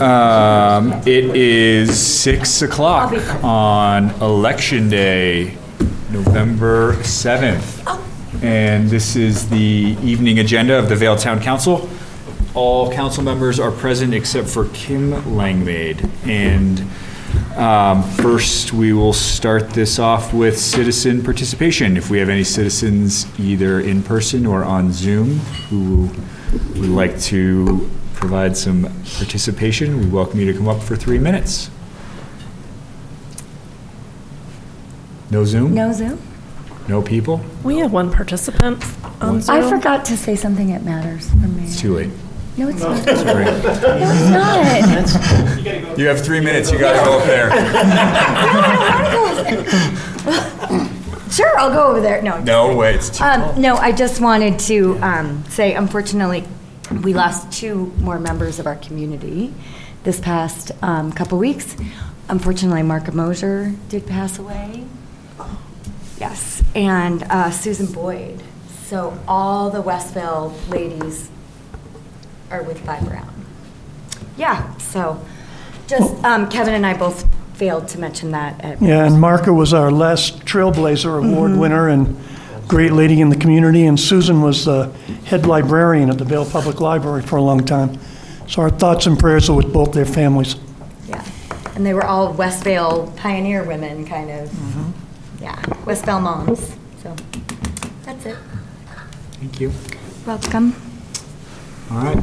Um, it is six o'clock on Election Day, November 7th. And this is the evening agenda of the Vail Town Council. All council members are present except for Kim Langmaid. And um, first, we will start this off with citizen participation. If we have any citizens either in person or on Zoom who would like to provide some participation, we welcome you to come up for three minutes. No Zoom? No Zoom? No people? We have one participant on Zoom. I forgot to say something that matters for me. It's too late. No, it's not. Great. No, it's not. You have three minutes, you gotta go up there. Sure, I'll go over there. No. No way, it's too Um, no, I just wanted to um, say, unfortunately, we lost two more members of our community this past um, couple weeks. Unfortunately, Marka Moser did pass away. Yes, and uh, Susan Boyd. So all the West Vail ladies are with Vi Brown. Yeah, so just um, Kevin and I both failed to mention that. At Yeah, and Marka was our last Trailblazer Award Mm-hmm. winner and great lady in the community, and Susan was the head librarian at the Vail Public Library for a long time. So our thoughts and prayers are with both their families. Yeah, and they were all West Vail pioneer women, kind of. Mm-hmm. Yeah, West Vail moms. So that's it. Thank you. Welcome. All right,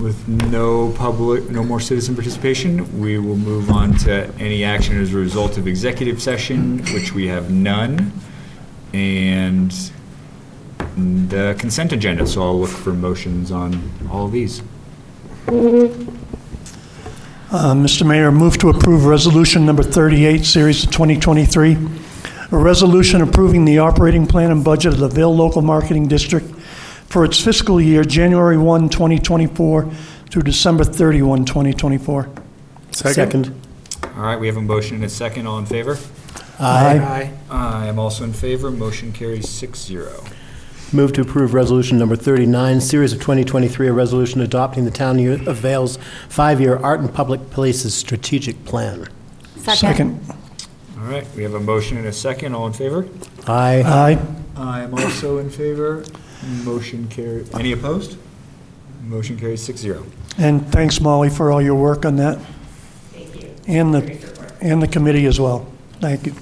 with no public, no more citizen participation, we will move on to any action as a result of executive session, which we have none, and the consent agenda, so I'll look for motions on all of these. Uh, Mr. Mayor, move to approve Resolution Number 38, Series of 2023, a resolution approving the operating plan and budget of the Vail Local Marketing District for its fiscal year, January 1, 2024 through December 31, 2024. Second. All right, we have a motion and a second, all in favor? Aye. I am also in favor, motion carries six zero. Move to approve Resolution Number 39, Series of 2023, a resolution adopting the Town of Vail's five-year Art and Public Places Strategic Plan. Second. All right, we have a motion and a second, all in favor? Aye. Aye. I am also in favor, motion carries, any opposed? Motion carries six zero. And thanks, Molly, for all your work on that. Thank you. And the, and the committee as well. Thank you.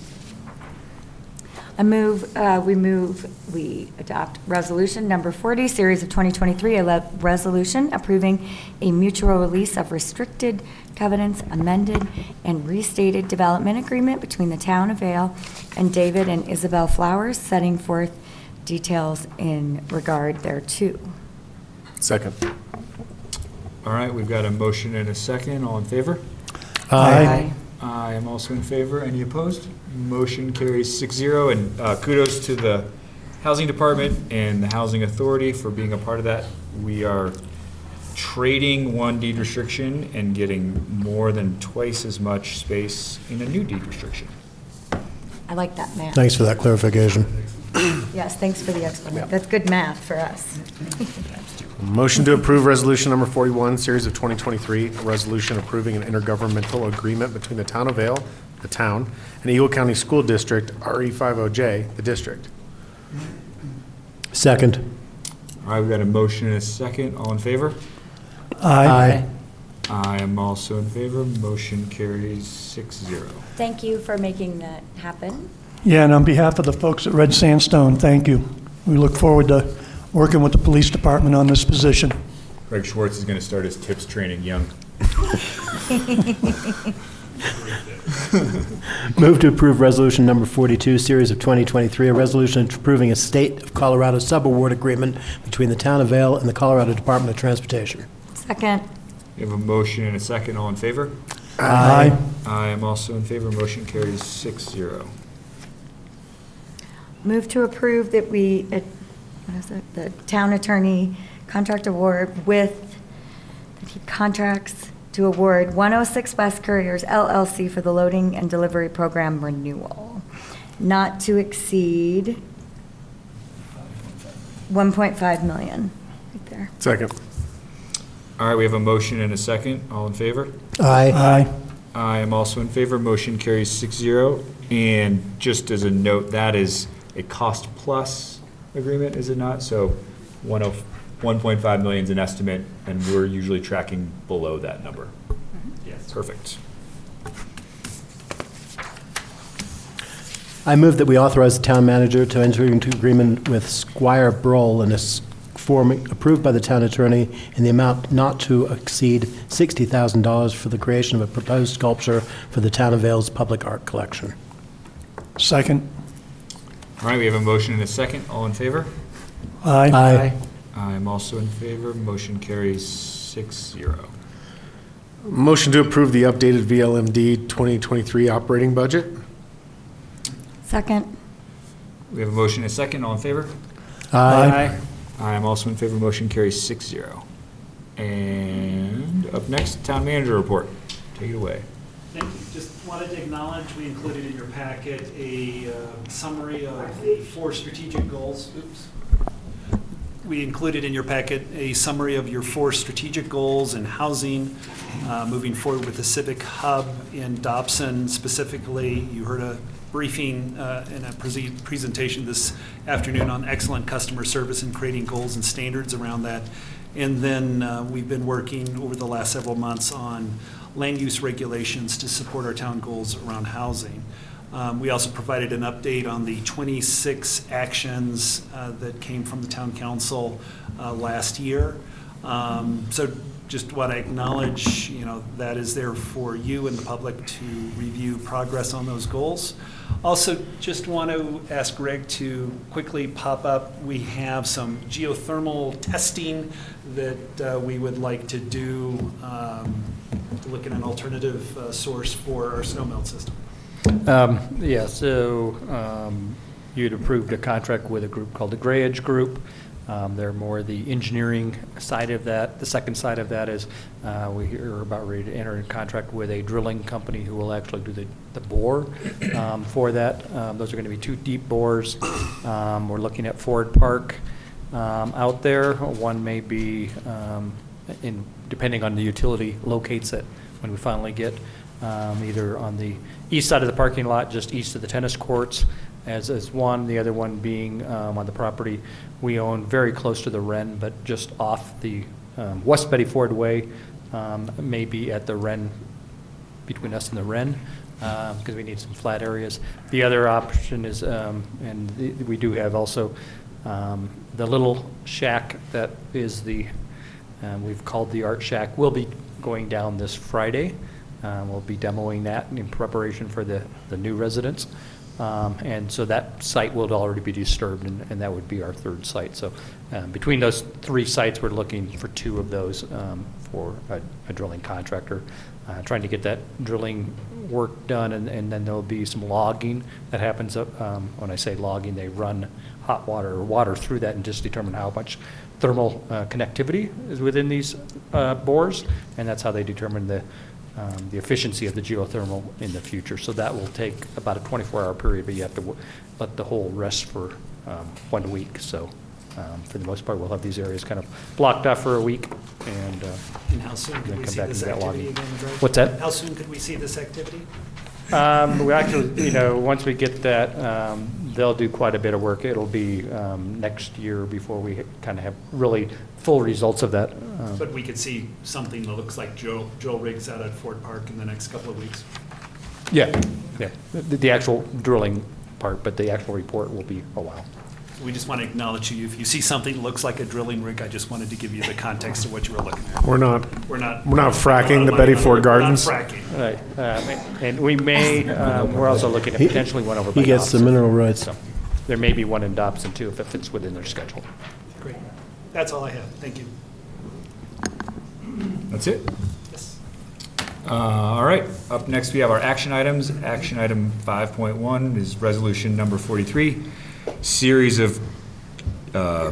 I move, uh, we move, we adopt resolution number 40, series of 2023, a le- resolution approving a mutual release of restricted covenants amended and restated development agreement between the town of Vail and David and Isabel Flowers, setting forth details in regard thereto. Second. All right, we've got a motion and a second, all in favor? Aye. I am also in favor. Any opposed? Motion carries 6-0, and uh, kudos to the Housing Department and the Housing Authority for being a part of that. We are trading one deed restriction and getting more than twice as much space in a new deed restriction. I like that math. Thanks for that clarification. Yes, thanks for the explanation. That's good math for us. Motion to approve Resolution Number 41, Series of 2023, a resolution approving an intergovernmental agreement between the Town of Vail, the town, and Eagle County School District, RE50J, the district. Second. All right, we've got a motion and a second. All in favor? Aye. I am also in favor. Motion carries six zero. Thank you for making that happen. Yeah, and on behalf of the folks at Red Sandstone, thank you. We look forward to working with the police department on this position. Greg Schwartz is going to start his tips training young. Move to approve Resolution Number 42, Series of 2023, a resolution approving a State of Colorado subaward agreement between the Town of Vail and the Colorado Department of Transportation. Second. We have a motion and a second. All in favor? Aye. I am also in favor. Motion carries six zero. Move to approve that we, uh, what is it, the town attorney contract award with, that he contracts to award 106 West Couriers LLC for the loading and delivery program renewal, not to exceed 1.5 million, right there. Second. All right, we have a motion and a second. All in favor? Aye. Aye. I am also in favor. Motion carries six zero. And just as a note, that is a cost-plus agreement, is it not? So one of, 1.5 million is an estimate, and we're usually tracking below that number. Mm-hmm. Yes. Perfect. I move that we authorize the town manager to enter into agreement with Squire Broll in a s- form approved by the town attorney in the amount not to exceed $60,000 for the creation of a proposed sculpture for the town of Vail's public art collection. Second. All right, we have a motion and a second. All in favor? Aye. Aye. I'm also in favor. Motion carries six zero. Motion to approve the updated VLMD 2023 operating budget. Second. We have a motion and a second. All in favor? Aye. Aye. I am also in favor. Motion carries six zero. And up next, town manager report. Take it away. Thank you. Just wanted to acknowledge, we included in your packet a uh, summary of the four strategic goals. Oops. We included in your packet a summary of your four strategic goals in housing, uh, moving forward with the Civic Hub in Dobson specifically. You heard a briefing uh, and a prese- presentation this afternoon on excellent customer service and creating goals and standards around that. And then uh, we've been working over the last several months on land use regulations to support our town goals around housing. Um, We also provided an update on the 26 actions uh, that came from the town council uh, last year. Um, So just want to acknowledge, you know, that is there for you and the public to review progress on those goals. Also, just want to ask Greg to quickly pop up, we have some geothermal testing that uh, we would like to do, um, to look at an alternative uh, source for our snow melt system. Um, Yeah, so um, you'd approved a contract with a group called the Gray Edge Group. Um, They're more the engineering side of that. The second side of that is uh, we are about ready to enter in contract with a drilling company who will actually do the the bore um, for that. Um, Those are going to be two deep bores. Um, We're looking at Ford Park um, out there. One may be, um, in, depending on the utility locates it, when we finally get um, either on the east side of the parking lot, just east of the tennis courts, as, as one, the other one being um, on the property we own very close to the Ren, but just off the um, West Betty Ford Way, um, maybe at the Ren, between us and the Ren, because we need some flat areas. The other option is, um, and the- we do have also um, the little shack that is the, um, we've called the Art Shack, We'll be going down this Friday. Uh, We'll be demoing that in preparation for the, the new residents. Um, And so that site will already be disturbed, and, and that would be our third site. So um, between those three sites, we're looking for two of those um, for a a drilling contractor, uh, trying to get that drilling work done, and, and then there'll be some logging that happens. up, um, When I say logging, they run hot water or water through that and just determine how much thermal uh, connectivity is within these uh, bores, and that's how they determine the, um, the efficiency of the geothermal in the future. So that will take about a 24-hour period, but you have to w- let the whole rest for um, one week. So um, for the most part, we'll have these areas kind of blocked off for a week, and uh, And how soon could Then we come see back this and get activity logging. again? What's that? How soon could we see this activity? Um, We actually, you know, once we get that, um, they'll do quite a bit of work. It'll be um, next year before we kind of have really full results of that. Um, But we could see something that looks like drill, drill rigs out at Ford Park in the next couple of weeks. Yeah, yeah, the the actual drilling part, but the actual report will be a while. We just want to acknowledge you. If you see something that looks like a drilling rig, I just wanted to give you the context of what you were looking at. We're not, We're not. We're not fracking we're the Betty money- Ford we're not Gardens? fracking. Right, um, and we may, um, we're also looking at He- potentially one over by He gets the Dobson. mineral rights. So There may be one in Dobson too, if it fits within their schedule. Great. That's all I have. Thank you. That's it? Yes. Uh, All right, up next, we have our action items. Action item 5.1 is resolution number 43, series of uh,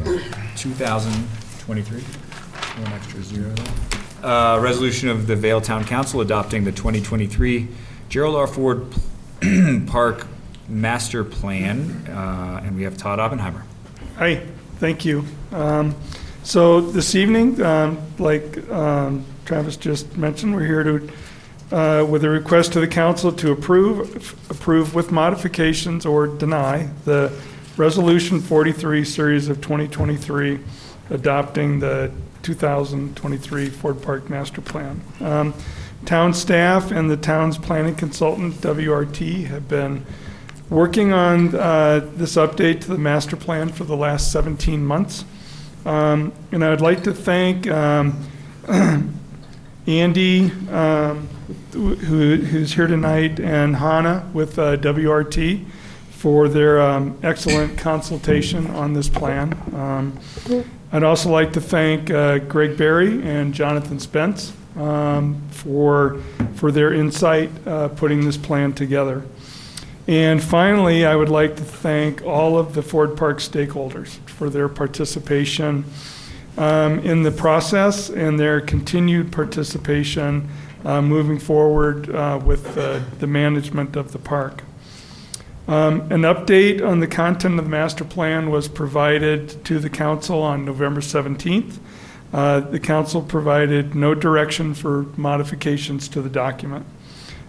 2023, one extra zero there. Uh, Resolution of the Vail Town Council adopting the 2023 Gerald R. Ford Park Master Plan, Uh, and we have Todd Oppenheimer. Hi, thank you. Um, So this evening, um, like um, Travis just mentioned, we're here to, uh, with a request to the council to approve, approve with modifications or deny the Resolution 43, Series of 2023, adopting the 2023 Ford Park Master Plan. Um, Town staff and the town's planning consultant, WRT, have been working on uh, this update to the master plan for the last 17 months. Um, And I'd like to thank um, Andy, um, who who's here tonight, and Hannah with uh, WRT for their um, excellent consultation on this plan. Um, I'd also like to thank uh, Greg Berry and Jonathan Spence um, for, for their insight uh, putting this plan together. And finally, I would like to thank all of the Ford Park stakeholders for their participation um, in the process and their continued participation uh, moving forward uh, with uh, the management of the park. Um, An update on the content of the master plan was provided to the council on November 17th. Uh, The council provided no direction for modifications to the document.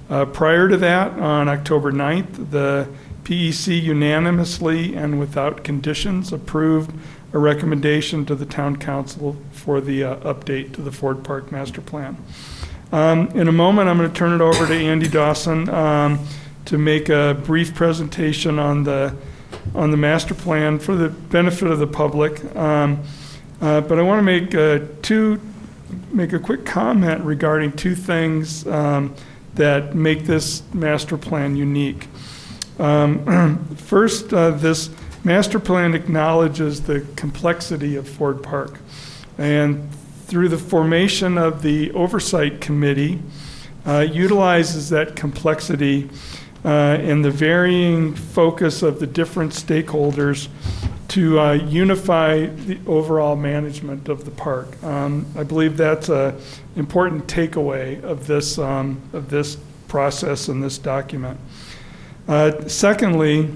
Uh, Prior to that, on October 9th, the PEC unanimously and without conditions approved a recommendation to the town council for the uh, update to the Ford Park Master Plan. Um, In a moment, I'm going to turn it over to Andy Dawson um, to make a brief presentation on the, on the master plan for the benefit of the public. Um, uh, But I want to make uh, two, make a quick comment regarding two things um, that make this master plan unique. Um, First, uh, this master plan acknowledges the complexity of Ford Park. And through the formation of the Oversight Committee, uh, utilizes that complexity and the varying focus of the different stakeholders to uh, unify the overall management of the park. Um, I believe that's an important takeaway of this, um, of this process and this document. Uh, Secondly,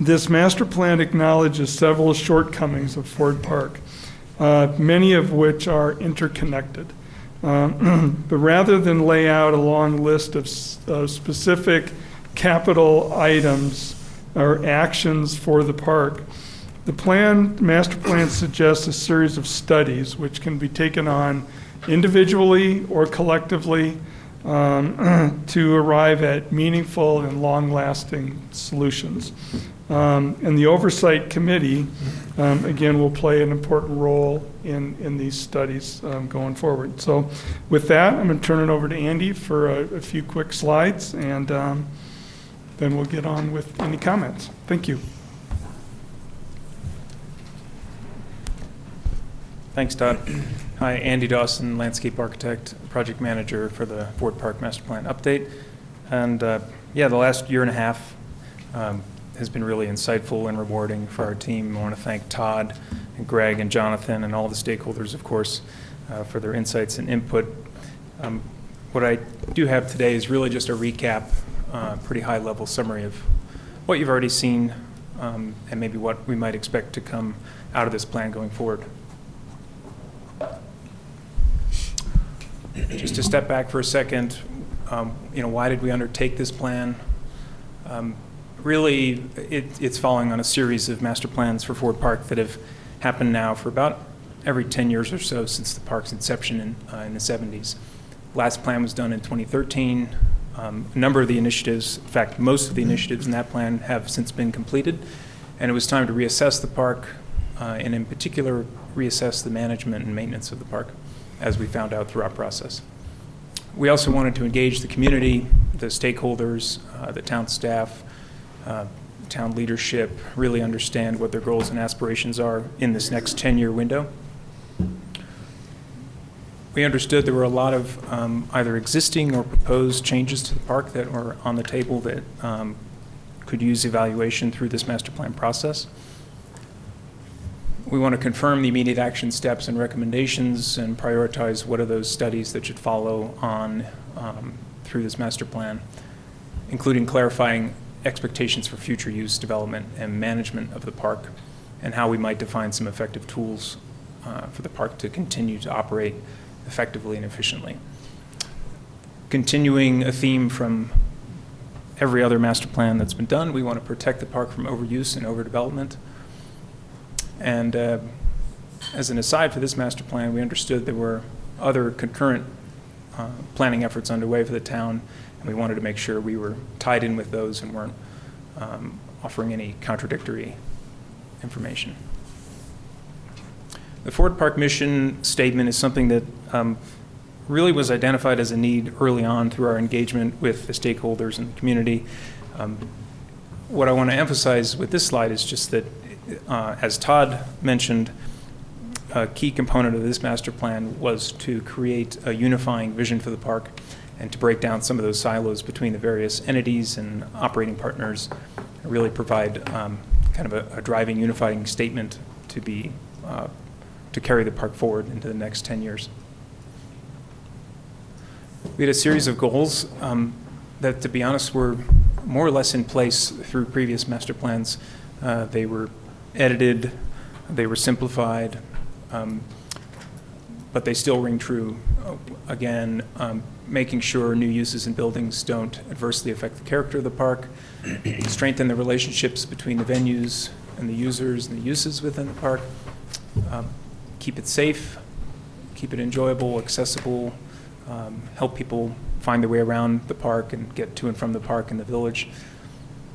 this master plan acknowledges several shortcomings of Ford Park, uh, many of which are interconnected. Um, But rather than lay out a long list of specific capital items or actions for the park, the plan, master plan suggests a series of studies which can be taken on individually or collectively um, to arrive at meaningful and long-lasting solutions. Um, And the Oversight Committee, um, again, will play an important role in, in these studies um, going forward. So with that, I'm going to turn it over to Andy for a, a few quick slides, and um, then we'll get on with any comments. Thank you. Thanks, Todd. Hi, Andy Dawson, landscape architect, project manager for the Ford Park Master Plan update. And uh, yeah, the last year and a half um, has been really insightful and rewarding for our team. I want to thank Todd and Greg and Jonathan and all the stakeholders, of course, uh, for their insights and input. Um, What I do have today is really just a recap, uh, pretty high-level summary of what you've already seen um, and maybe what we might expect to come out of this plan going forward. Just to step back for a second, um, you know, why did we undertake this plan? Um, Really, it, it's following on a series of master plans for Ford Park that have happened now for about every 10 years or so since the park's inception in, uh, in the 70s. Last plan was done in 2013. Um, A number of the initiatives, in fact, most of the initiatives in that plan have since been completed, and it was time to reassess the park, uh, and in particular, reassess the management and maintenance of the park, as we found out through our process. We also wanted to engage the community, the stakeholders, uh, the town staff, uh, town leadership, really understand what their goals and aspirations are in this next 10-year window. We understood there were a lot of um, either existing or proposed changes to the park that were on the table that um, could use evaluation through this master plan process. We want to confirm the immediate action steps and recommendations and prioritize what are those studies that should follow on um, through this master plan, including clarifying expectations for future use, development, and management of the park, and how we might define some effective tools uh, for the park to continue to operate effectively and efficiently. Continuing a theme from every other master plan that's been done, we want to protect the park from overuse and overdevelopment. And uh, as an aside for this master plan, we understood there were other concurrent uh, planning efforts underway for the town, and we wanted to make sure we were tied in with those and weren't um, offering any contradictory information. The Ford Park mission statement is something that um, really was identified as a need early on through our engagement with the stakeholders and the community. Um, what I want to emphasize with this slide is just that, uh, as Todd mentioned, a key component of this master plan was to create a unifying vision for the park and to break down some of those silos between the various entities and operating partners, and really provide um, kind of a, a driving, unifying statement to be uh, to carry the park forward into the next 10 years. We had a series of goals um, that, to be honest, were more or less in place through previous master plans. Uh, they were edited, they were simplified, um, but they still ring true. Again, um, making sure new uses and buildings don't adversely affect the character of the park, strengthen the relationships between the venues and the users and the uses within the park, um, keep it safe, keep it enjoyable, accessible, um, help people find their way around the park and get to and from the park and the village.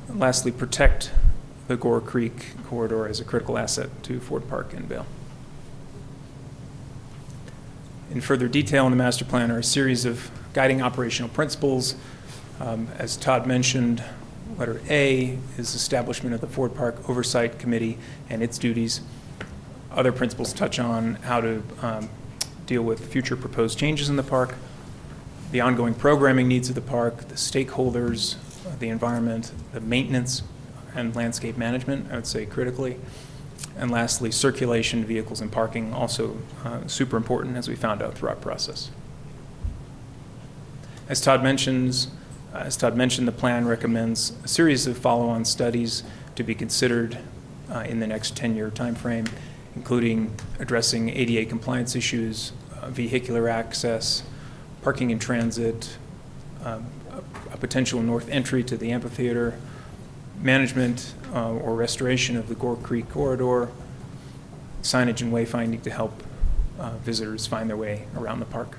And lastly, protect the Gore Creek corridor as a critical asset to Ford Park and Vail. In further detail in the master plan are a series of guiding operational principles. Um, As Todd mentioned, letter A is establishment of the Ford Park Oversight Committee and its duties. Other principles touch on how to um, deal with future proposed changes in the park, the ongoing programming needs of the park, the stakeholders, the environment, the maintenance and landscape management, I would say critically. And lastly, circulation, vehicles, and parking, also uh, super important as we found out throughout process. As Todd mentions, uh, as Todd mentioned, the plan recommends a series of follow-on studies to be considered uh, in the next 10-year timeframe, including addressing ADA compliance issues, uh, vehicular access, parking in transit, um, a, a potential north entry to the amphitheater, management uh, or restoration of the Gore Creek corridor, signage and wayfinding to help uh, visitors find their way around the park.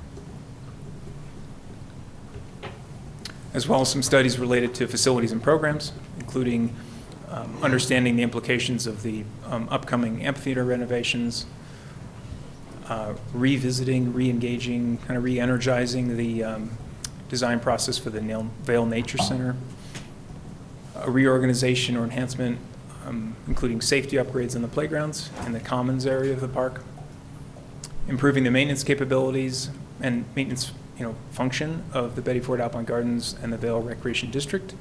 As well as some studies related to facilities and programs, including um, understanding the implications of the um, upcoming amphitheater renovations, uh, revisiting, re-engaging, kind of re-energizing the um, design process for the Vail Nature Center, a reorganization or enhancement, um, including safety upgrades in the playgrounds and the commons area of the park, improving the maintenance capabilities and maintenance, you know, function of the Betty Ford Alpine Gardens and the Vail Recreation District,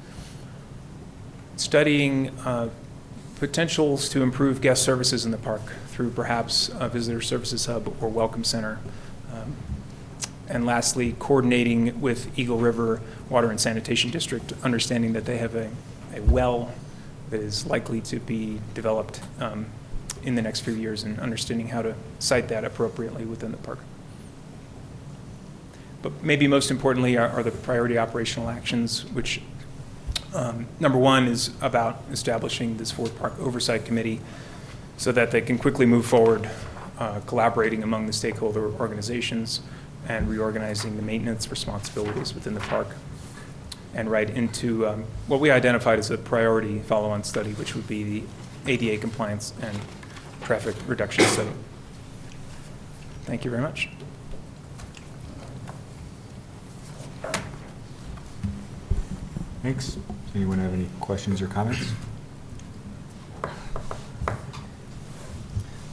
studying uh, potentials to improve guest services in the park through perhaps a visitor services hub or welcome center. Um, And lastly, coordinating with Eagle River Water and Sanitation District, understanding that they have a, a well that is likely to be developed um, in the next few years and understanding how to site that appropriately within the park. But maybe most importantly are, are the priority operational actions, which um, number one is about establishing this Ford Park Oversight Committee so that they can quickly move forward, uh, collaborating among the stakeholder organizations and reorganizing the maintenance responsibilities within the park and right into um, what we identified as a priority follow-on study, which would be the ADA compliance and traffic reduction study. Thank you very much. Thanks. Anyone have any questions or comments? I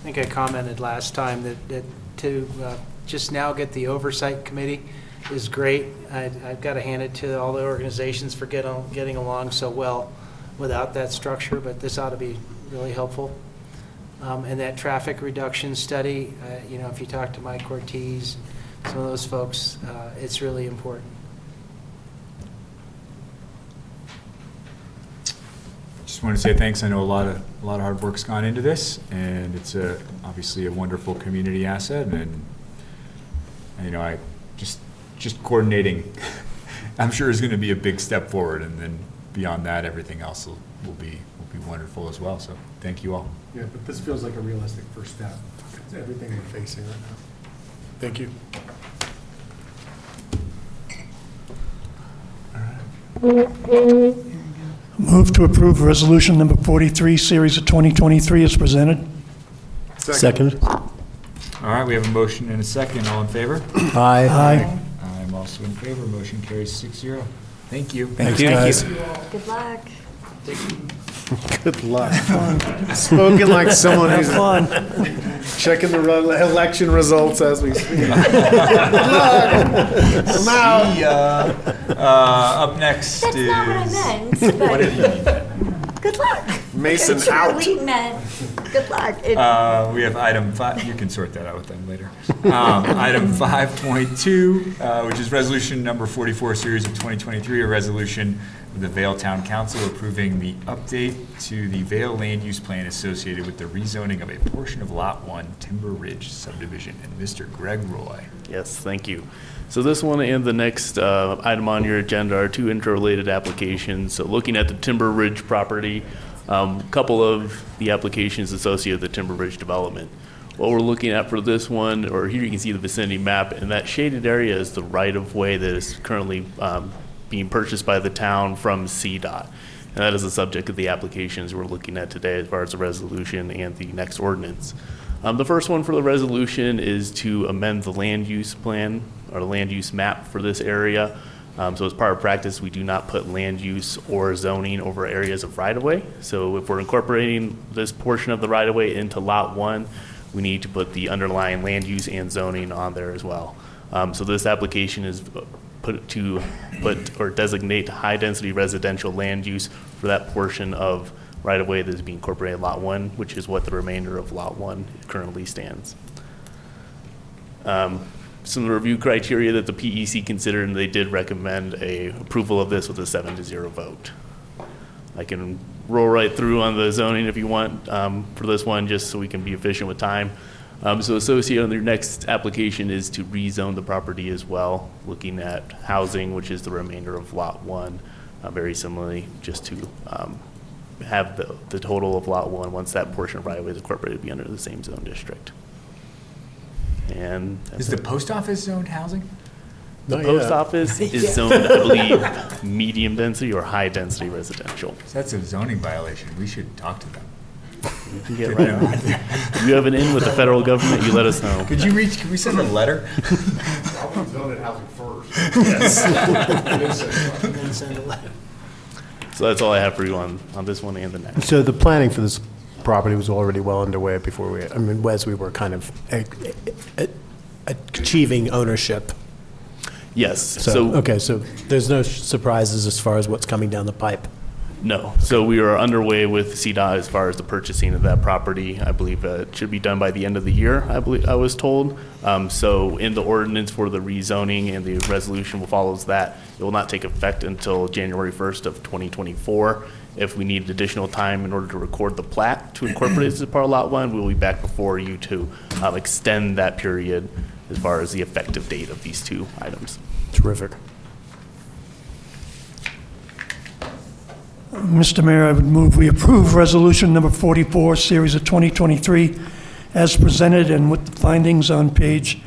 think I commented last time that, that to uh, just now get the oversight committee is great. I- I've got to hand it to all the organizations for get al- getting along so well without that structure, but this ought to be really helpful. Um, And that traffic reduction study, uh, you know, if you talk to Mike Cortez, some of those folks, uh, it's really important. Just want to say thanks. I know a lot of, a lot of hard work's gone into this, and it's a, obviously a wonderful community asset, and, you know, I, just, just coordinating, I'm sure is going to be a big step forward, and then beyond that, everything else will, will be, will be wonderful as well, so thank you all. Yeah, but this feels like a realistic first step. It's everything we're facing right now. Thank you. Move to approve resolution number 43, series of 2023 is presented. Second. All right, we have a motion and a second. All in favor? Aye. Aye. I'm also in favor. Motion carries six zero. Thank you. Thanks, guys. Good luck. Good luck. Spoken like someone who's fun. checking the re- election results as we speak. Good luck. I'm out. See ya. Uh, up next That's is. not what I meant, What did you? good luck. Mason It out. truly meant, good luck. It- Uh, we have item five, you can sort that out with them later. Um, item five point two, uh, which is resolution number forty-four, series of twenty twenty-three, a resolution of the Vail Town Council approving the update to the Vail Land Use Plan associated with the rezoning of a portion of Lot One Timber Ridge subdivision. And Mr. Greg Roy. Yes, thank you. So this one and the next uh, item on your agenda are two interrelated applications. So looking at the Timber Ridge property, a couple of the applications associated with the Timber Ridge development. What we're looking at for this one, or here you can see the vicinity map, and that shaded area is the right-of-way that is currently um, being purchased by the town from CDOT. And that is the subject of the applications we're looking at today as far as the resolution and the next ordinance. Um, the first one for the resolution is to amend the land use plan or the land use map for this area. Um, so as part of practice, we do not put land use or zoning over areas of right-of-way. So if we're incorporating this portion of the right-of-way into Lot 1, we need to put the underlying land use and zoning on there as well. Um, so this application is put to put or designate high-density residential land use for that portion of right-of-way that is being incorporated in Lot 1, which is what the remainder of Lot 1 currently stands. Um, Some of the review criteria that the PEC considered, and they did recommend a approval of this with a seven to zero vote. I can roll right through on the zoning if you want um, for this one, just so we can be efficient with time. Um, So associated on their next application is to rezone the property as well, looking at housing, which is the remainder of Lot 1, uh, very similarly, just to um, have the, the total of Lot 1, once that portion of right-of-way is incorporated, be under the same zone district. And that's Is the it. post office zoned housing? The Not post yet. office is zoned, I believe, medium density or high density residential. That's a zoning violation. We should talk to them. You can get right on. If you have an in with the federal government, you let us know. Could you reach, can we send a letter? I want to build it housing first. Yes. So that's all I have for you on, on this one and the next. So the planning for this property was already well underway before we, I mean, as we were kind of eh, eh, eh, achieving ownership. Yes, So, so, okay, so there's no surprises as far as what's coming down the pipe? No. So we are underway with CDOT as far as the purchasing of that property. I believe uh, it should be done by the end of the year, I believe, I was told. Um, So in the ordinance for the rezoning and the resolution will follows that, it will not take effect until January 1st of 2024. If we need additional time in order to record the plat to incorporate this as part of Lot 1, we'll be back before you to um, extend that period as far as the effective date of these two items. Terrific. Mr. Mayor, I would move we approve resolution number 44, series of 2023, as presented and with the findings on page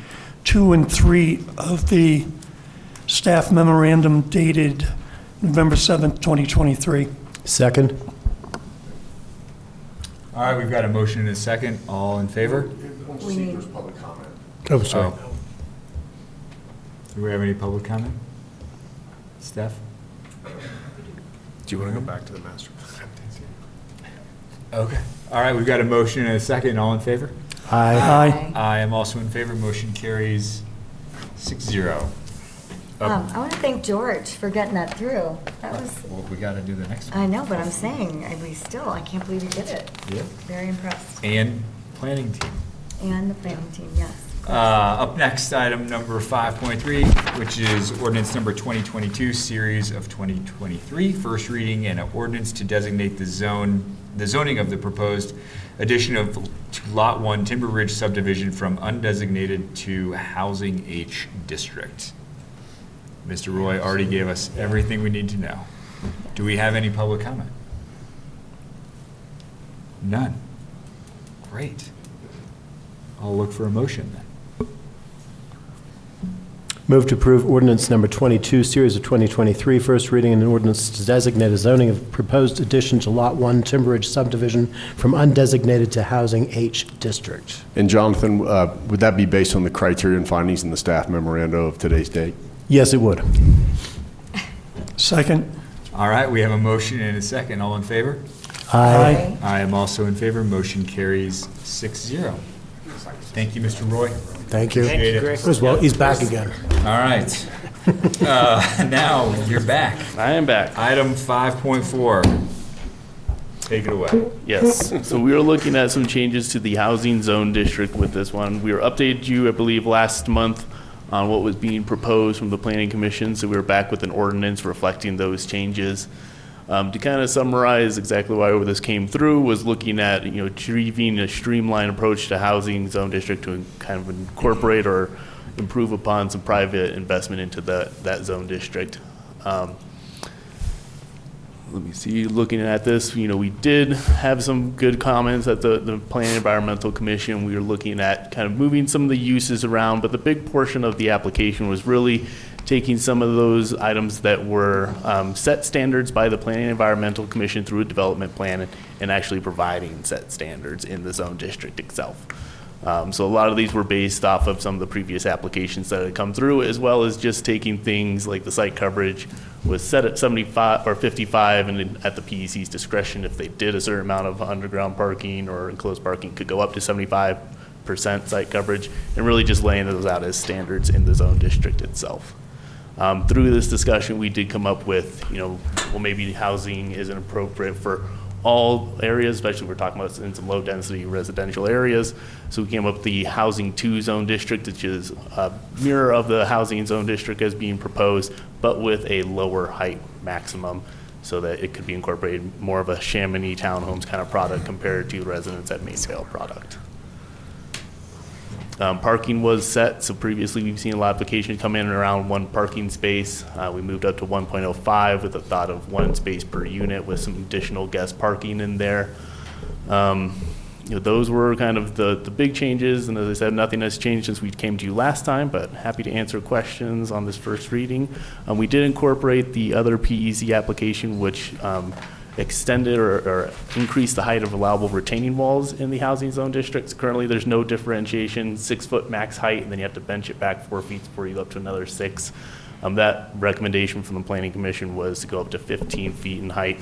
two and three of the staff memorandum dated November 7th, 2023. Second? All right, we've got a motion and a second. All in favor? We need, Oh, sorry. Oh. Do we have any public comment? Steph? Do you want to go back to the master plan? Okay. All right, we've got a motion and a second. All in favor? Aye. Aye. I am also in favor. Motion carries six zero. um, I want to thank George for getting that through. That was, Well, we got to do the next one. I know, but I'm saying, I mean, still, I can't believe he did it. Yeah. Very impressed. And planning team. And the planning team, yes. Uh, Up next, item number 5.3, which is ordinance number 2022, series of 2023, first reading and an ordinance to designate the zone, the zoning of the proposed addition of Lot 1 Timber Ridge subdivision from undesignated to Housing H District. Mr. Roy already gave us everything we need to know. Do we have any public comment? None. Great. I'll look for a motion then. Move to approve ordinance number 22, series of 2023, first reading and an ordinance to designate a zoning of proposed addition to Lot 1 Timber Ridge subdivision from undesignated to Housing H District. And Jonathan, uh, would that be based on the criteria and findings in the staff memorandum of today's date? Yes, it would. Second. All right, we have a motion and a second. All in favor? Aye. I am also in favor. Motion carries six zero. Thank you, Mr. Roy. Thank you. Appreciate it. As well, he's back again. All right. Uh, Now, you're back. I am back. Item 5.4. Take it away. Yes, so we were looking at some changes to the housing zone district with this one. We were updated you, I believe, last month on what was being proposed from the planning commission, so we were back with an ordinance reflecting those changes. Um, to kind of summarize exactly why this came through was looking at, you know, achieving a streamlined approach to housing zone district to kind of incorporate or improve upon some private investment into the, that zone district. Um, let me see, looking at this, you know, we did have some good comments at the, the Plan Environmental Commission. We were looking at kind of moving some of the uses around, but the big portion of the application was really taking some of those items that were um, set standards by the Planning and Environmental Commission through a development plan and, and actually providing set standards in the zone district itself. Um, so a lot of these were based off of some of the previous applications that had come through, as well as just taking things like the site coverage was set at 75 or 55, and at the PEC's discretion, if they did a certain amount of underground parking or enclosed parking, could go up to 75 percent site coverage, and really just laying those out as standards in the zone district itself. Um, through this discussion, we did come up with, you know, well, maybe housing isn't appropriate for all areas, especially we're talking about in some low-density residential areas. So we came up with the Housing Two Zone District, which is a mirror of the Housing Zone District as being proposed, but with a lower height maximum, so that it could be incorporated more of a Chamonix townhomes kind of product compared to residents at Main Vail product. Um, Parking was set, so previously we've seen a lot of applications come in around one parking space. Uh, We moved up to 1.05 with the thought of one space per unit with some additional guest parking in there. Um, You know, those were kind of the, the big changes, and as I said, nothing has changed since we came to you last time, but happy to answer questions on this first reading. Um, We did incorporate the other PEZ application, which um, extended or, or increased the height of allowable retaining walls in the housing zone districts. Currently, there's no differentiation, six-foot max height, and then you have to bench it back four feet before you go up to another six. Um, that recommendation from the planning commission was to go up to 15 feet in height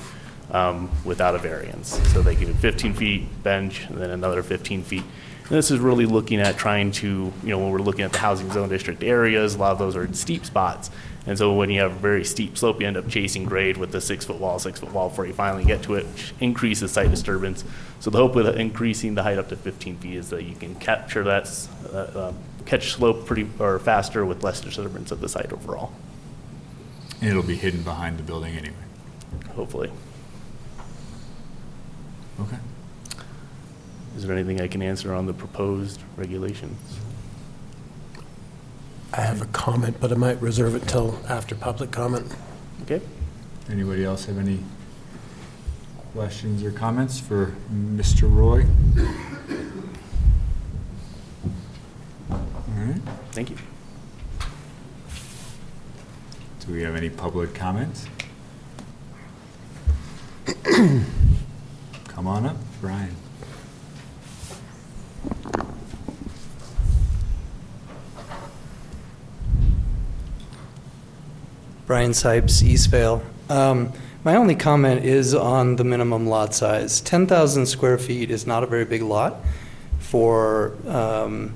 um, without a variance. So they give it 15 feet bench, and then another 15 feet. And this is really looking at trying to, you know, when we're looking at the housing zone district areas, a lot of those are in steep spots. And so when you have a very steep slope, you end up chasing grade with the six-foot wall, six-foot wall before you finally get to it, which increases site disturbance. So the hope with increasing the height up to 15 feet is that you can capture that, uh, um, catch slope pretty, or faster with less disturbance of the site overall, And it'll be hidden behind the building anyway. hopefully. Okay. Is there anything I can answer on the proposed regulations? I have a comment, but I might reserve it till after public comment. Okay? Anybody else have any questions or comments for Mr. Roy? All right. Thank you. Do we have any public comments? Come on up, Brian. Brian Sipes, East Vail. Um, My only comment is on the minimum lot size. 10,000 square feet is not a very big lot for um,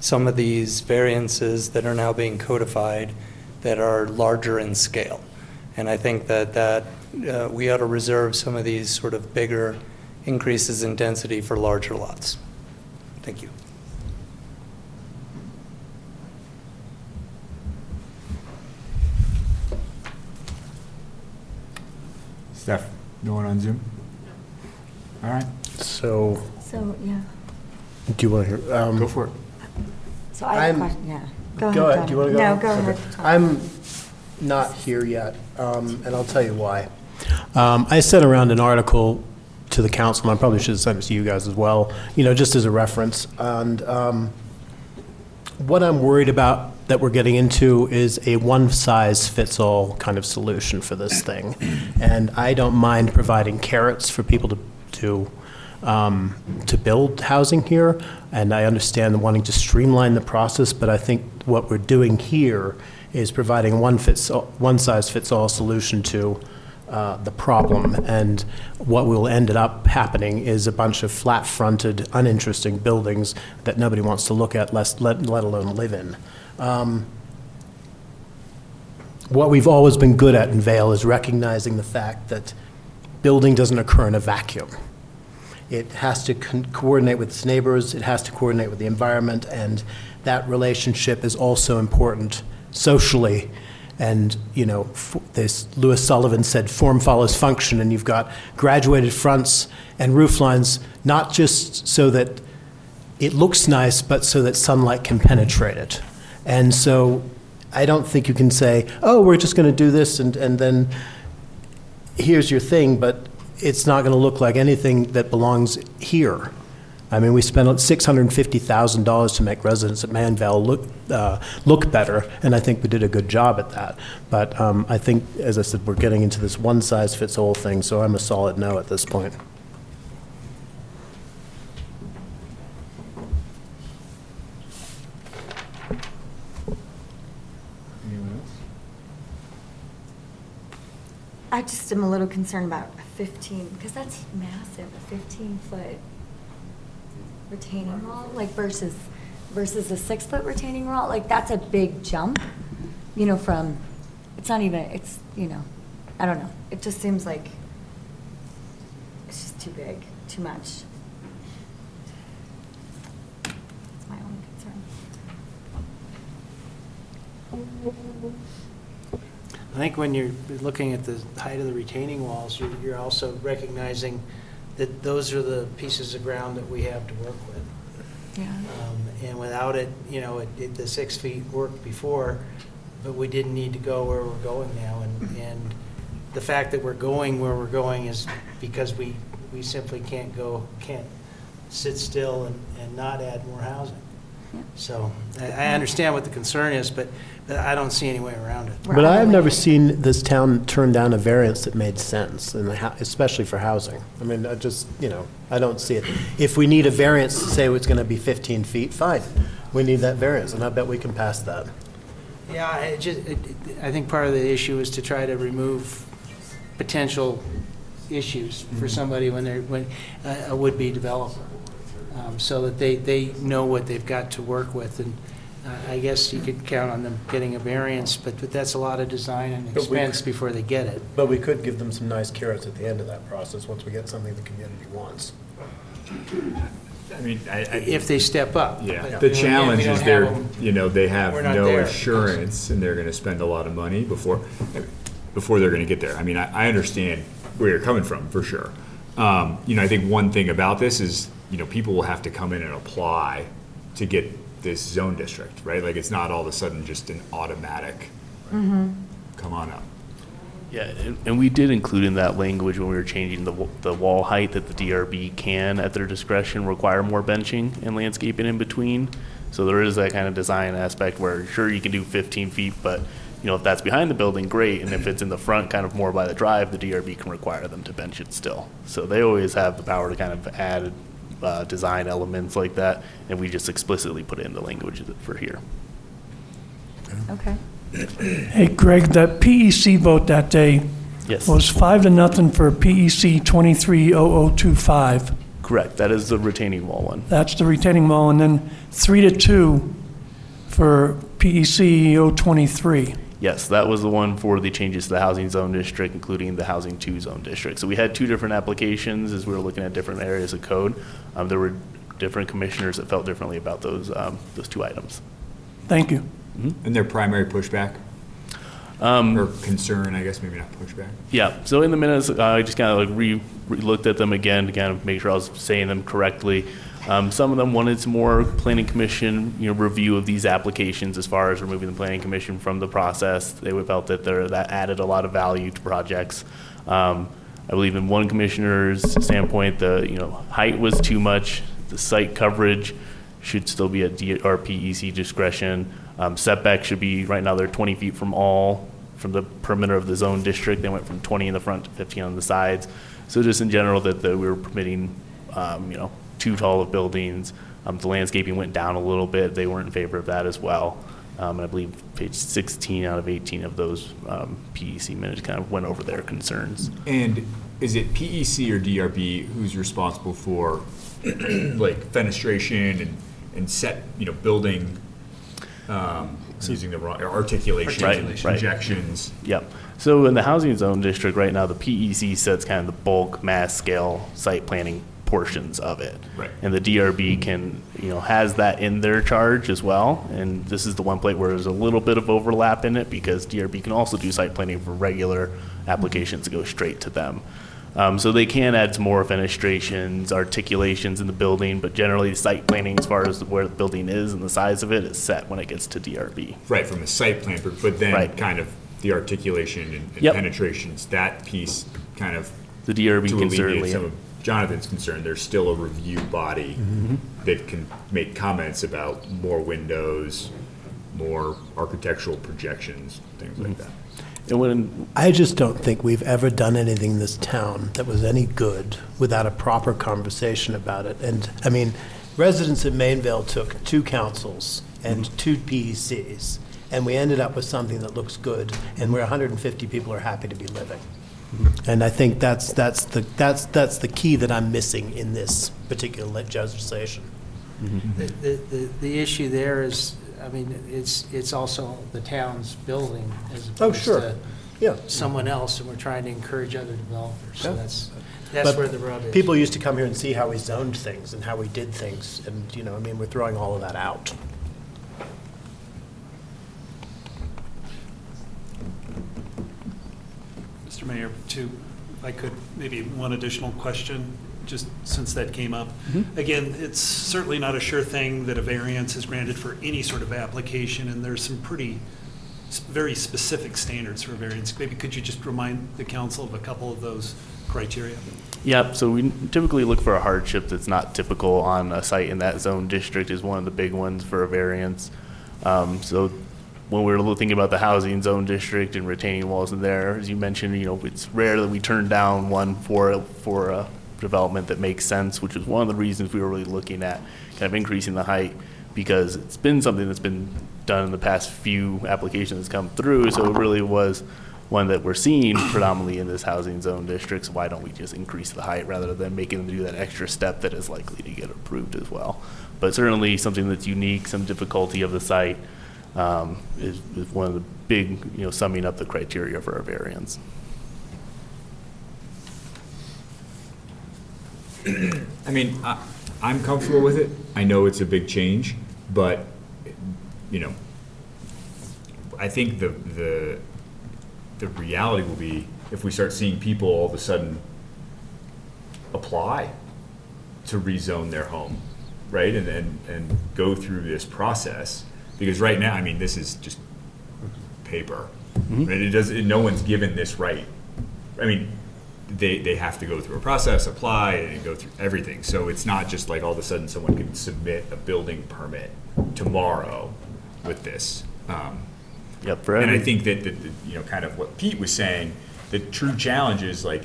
some of these variances that are now being codified that are larger in scale. And I think that, that uh, we ought to reserve some of these sort of bigger increases in density for larger lots. Thank you. Steph, no one on Zoom? All right. So, So, yeah. do you want to hear? um, Go for it. So I have a I'm- question, yeah. Go Go ahead, ahead, do you want to go? No, go ahead. Tom. I'm not here yet, um, and I'll tell you why. Um, I sent around an article to the council, and I probably should have sent it to you guys as well, you know, just as a reference. And um, what I'm worried about that we're getting into is a one-size-fits-all kind of solution for this thing. And I don't mind providing carrots for people to, to, um, to build housing here, and I understand wanting to streamline the process, but I think what we're doing here is providing one fits, one-size-fits-all solution to uh, the problem. And what will end up happening is a bunch of flat-fronted, uninteresting buildings that nobody wants to look at, less, let, let alone live in. Um, what we've always been good at in Vail is recognizing the fact that building doesn't occur in a vacuum. It has to coordinate with its neighbors, it has to coordinate with the environment, and that relationship is also important socially. And, you know, this, Louis Sullivan said, form follows function, and you've got graduated fronts and roof lines, not just so that it looks nice, but so that sunlight can penetrate it. And so I don't think you can say, oh, we're just going to do this and, and then here's your thing, but it's not going to look like anything that belongs here. I mean, we spent $650,000 to make residents at Main Vail look, uh, look better, and I think we did a good job at that. But um, I think, as I said, we're getting into this one-size-fits-all thing, so I'm a solid no at this point. I just am a little concerned about a 15, because that's massive, a 15-foot retaining wall, like versus, versus a six-foot retaining wall, like that's a big jump, you know, from, it's not even, it's, you know, I don't know. It just seems like it's just too big, too much. That's my only concern. I think when you're looking at the height of the retaining walls, you're, you're also recognizing that those are the pieces of ground that we have to work with. Yeah. Um, And without it, you know, it, it- the six feet worked before, but we didn't need to go where we're going now. And, and the fact that we're going where we're going is because we, we simply can't go, can't sit still and, and not add more housing. So I, I understand what the concern is, but, but I don't see any way around it. But I have never seen this town turn down a variance that made sense, and especially for housing. I mean, I just, you know, I don't see it. If we need a variance to say it's going to be 15 feet, fine. We need that variance, and I bet we can pass that. Yeah, I just, it- it- I think part of the issue is to try to remove potential issues for mm-hmm. somebody when they're, when, a a would-be developer, um, so that they, they know what they've got to work with. And uh, I guess you could count on them getting a variance, but but that's a lot of design and But we- expense before they get it. But we could give them some nice carrots at the end of that process, once we get something the community wants. I mean, I, I. If they step up. Yeah, But the we- we challenge don't is have they're, them. you know, they have We're not no there. assurance and they're gonna spend a lot of money before, before they're gonna get there. I mean, I, I understand where you're coming from, for sure. Um, you know, I think one thing about this is, you know, people will have to come in and apply to get this zone district, right? Like, it's not all of a sudden just an automatic, Mm-hmm. come on up. Yeah, and, and we did include in that language when we were changing the, the wall height that the DRB can, at their discretion, require more benching and landscaping in between. So there is that kind of design aspect where, sure, you can do 15 feet, but, you know, if that's behind the building, great. And if it's in the front, kind of more by the drive, the DRB can require them to bench it still. So they always have the power to kind of add uh, design elements like that, and we just explicitly put it in the language for here. Okay. Hey, Greg, that PEC vote that day Yes. was five to nothing for PEC 230025. Correct, that is the retaining wall one. That's the retaining wall, and then three to two for PEC 023. Yes, that was the one for the changes to the housing zone district, including the housing two zone district. So we had two different applications as we were looking at different areas of code. Um, there were different commissioners that felt differently about those, um, those two items. Thank you. And their primary pushback? Or concern, I guess, maybe not pushback. Yeah, so in the minutes, uh, I just kind of like re, re looked at them again to kind of make sure I was saying them correctly. Um, some of them wanted some more planning commission, you know, review of these applications as far as removing the planning commission from the process. They felt that there, that added a lot of value to projects. Um, I believe in one commissioner's standpoint, the, you know, height was too much, the site coverage should still be at DRPEC discretion. Um, setback should be, right now they're 20 feet from all, from the perimeter of the zone district. They went from 20 in the front to 15 on the sides. So just in general, that, that we were permitting, um, you know, too tall of buildings. Um, the landscaping went down a little bit. They weren't in favor of that as well. Um, and I believe page 16 out of 18 of those um, PEC minutes kind of went over their concerns. And is it PEC or DRB who's responsible for like fenestration and, and set, you know, building, um, using the wrong, or articulation, Right, and right. projections? Yep. So in the housing zone district right now, the PEC sets kind of the bulk mass scale site planning portions of it. Right. And the DRB can, you know, has that in their charge as well. And this is the one plate where there's a little bit of overlap in it because DRB can also do site planning for regular applications that go straight to them. Um, so they can add some more fenestrations, articulations in the building, but generally site planning as far as where the building is and the size of it is set when it gets to DRB. Right, from the site plan, but, then Right. kind of the articulation and- and Yep. penetrations, that piece kind of. The DRB can certainly- Some of Jonathan's concern, there's still a review body Mm-hmm. that can make comments about more windows, more architectural projections, things like Mm-hmm. that. And when I just don't think we've ever done anything in this town that was any good without a proper conversation about it. And, I mean, residents of Main Vail took two councils and two PECs, and we ended up with something that looks good, and where 150 people are happy to be living. And I think that's, that's the, that's, that's the key that I'm missing in this particular legislation. The, the, the- the issue there is, I mean, it's, it's also the town's building as Oh, opposed sure. to Yeah. someone else, and we're trying to encourage other developers. So Yeah. that's, that's But where the rub is. People used to come here and see how we zoned things and how we did things, and, you know, I mean, we're throwing all of that out. Mr. Mayor, too, if I could, maybe one additional question, just since that came up. Again, it's certainly not a sure thing that a variance is granted for any sort of application, and there's some pretty, s- very specific standards for a variance. Maybe could you just remind the council of a couple of those criteria? Yep, so we typically look for a hardship that's not typical on a site in that zone district is one of the big ones for a variance. Um, so when we we're thinking about the housing zone district and retaining walls in there, as you mentioned, you know, it's rare that we turn down one for, for a development that makes sense, which is one of the reasons we were really looking at kind of increasing the height because it's been something that's been done in the past few applications that's come through, so it really was one that we're seeing predominantly in this housing zone district, so why don't we just increase the height rather than making them do that extra step that is likely to get approved as well? But certainly something that's unique, some difficulty of the site, um, is, is one of the big, you know, summing up the criteria for a variance. I mean, I, I'm comfortable with it. I know it's a big change, but, you know, I think the, the, the reality will be if we start seeing people all of a sudden apply to rezone their home, right? And, and, and go through this process. Because right now, I mean, this is just paper. Right? It does, no one's given this right. I mean, they, they have to go through a process, apply, and go through everything. So it's not just like all of a sudden someone can submit a building permit tomorrow with this. Um, Yep, for and I think that, that, that, you know, kind of what Pete was saying, the true challenge is like,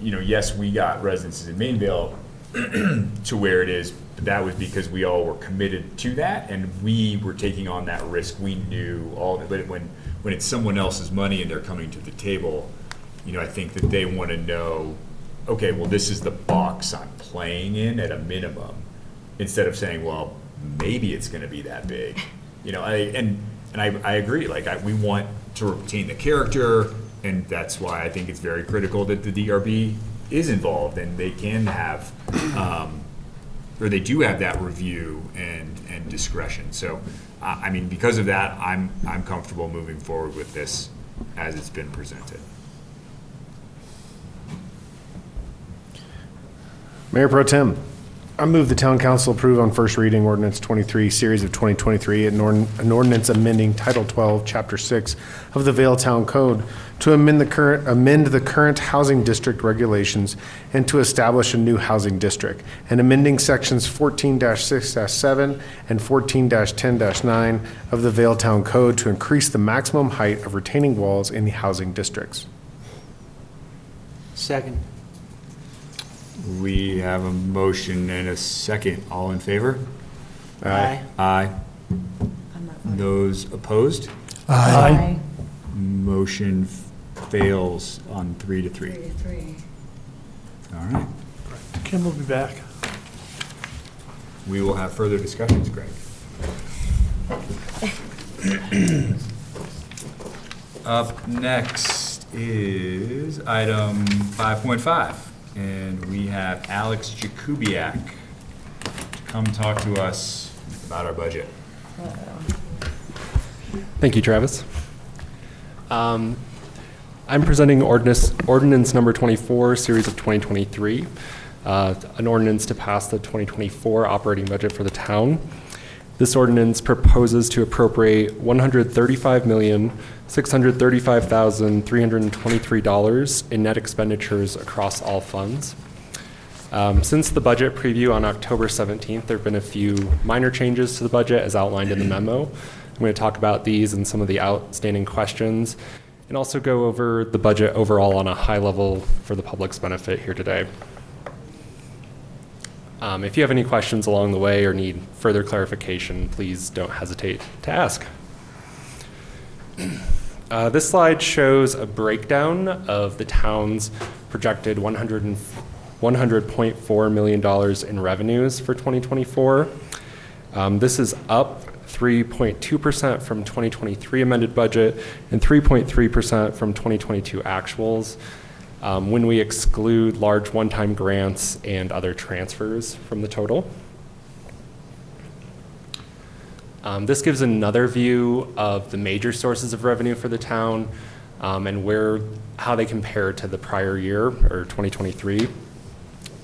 you know, yes, we got residences in Main Vail to where it is, but that was because we all were committed to that and we were taking on that risk. We knew all. But when, when it's someone else's money and they're coming to the table, you know, I think that they want to know, okay, well, this is the box I'm playing in at a minimum, instead of saying, well, maybe it's going to be that big. You know, I, and, and I, I agree, like, I, we want to retain the character, and that's why I think it's very critical that the DRB is involved, and they can have, um, or they do have that review and, and discretion. So, I, mean, because of that, I'm, I'm comfortable moving forward with this as it's been presented. Mayor Pro Tem, I move the town council approve on first reading ordinance 23, series of 2023, an an ordinance amending Title 12, Chapter 6 of the Vail Town Code to amend the current, amend the current housing district regulations and to establish a new housing district, and amending sections 14-6-7 and 14-10-9 of the Vail Town Code to increase the maximum height of retaining walls in the housing districts. Second. We have a motion and a second. All in favor? Aye. Aye. Those opposed? Aye. Motion fails on three to three. Three to three. All right. Kim will be back. We will have further discussions, Greg. Up next is item 5.5, and we have Alex Jakubiec to come talk to us about our budget. Thank you, Travis. Um, I'm presenting ordinance, ordinance number 24, series of 2023, uh, an ordinance to pass the 2024 operating budget for the town. This ordinance proposes to appropriate $135,635,323 in net expenditures across all funds. Um, Since the budget preview on October 17th, there have been a few minor changes to the budget as outlined in the memo. I'm going to talk about these and some of the outstanding questions, and also go over the budget overall on a high level for the public's benefit here today. Um, If you have any questions along the way or need further clarification, please don't hesitate to ask. Uh, This slide shows a breakdown of the town's projected 100 and- $100.4 million in revenues for 2024. Um, This is up 3.2% from 2023 amended budget and 3.3% from 2022 actuals um, when we exclude large one-time grants and other transfers from the total. Um, This gives another view of the major sources of revenue for the town um, and where, how they compare to the prior year, or 2023.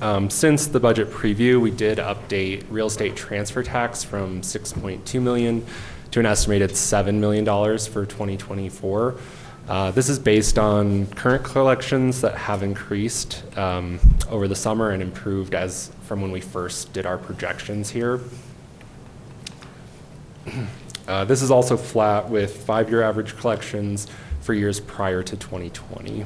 Um, Since the budget preview, we did update real estate transfer tax from 6.2 million to an estimated $7 million for 2024. Uh, This is based on current collections that have increased um, over the summer and improved as from when we first did our projections here. Uh, This is also flat with five-year average collections for years prior to 2020.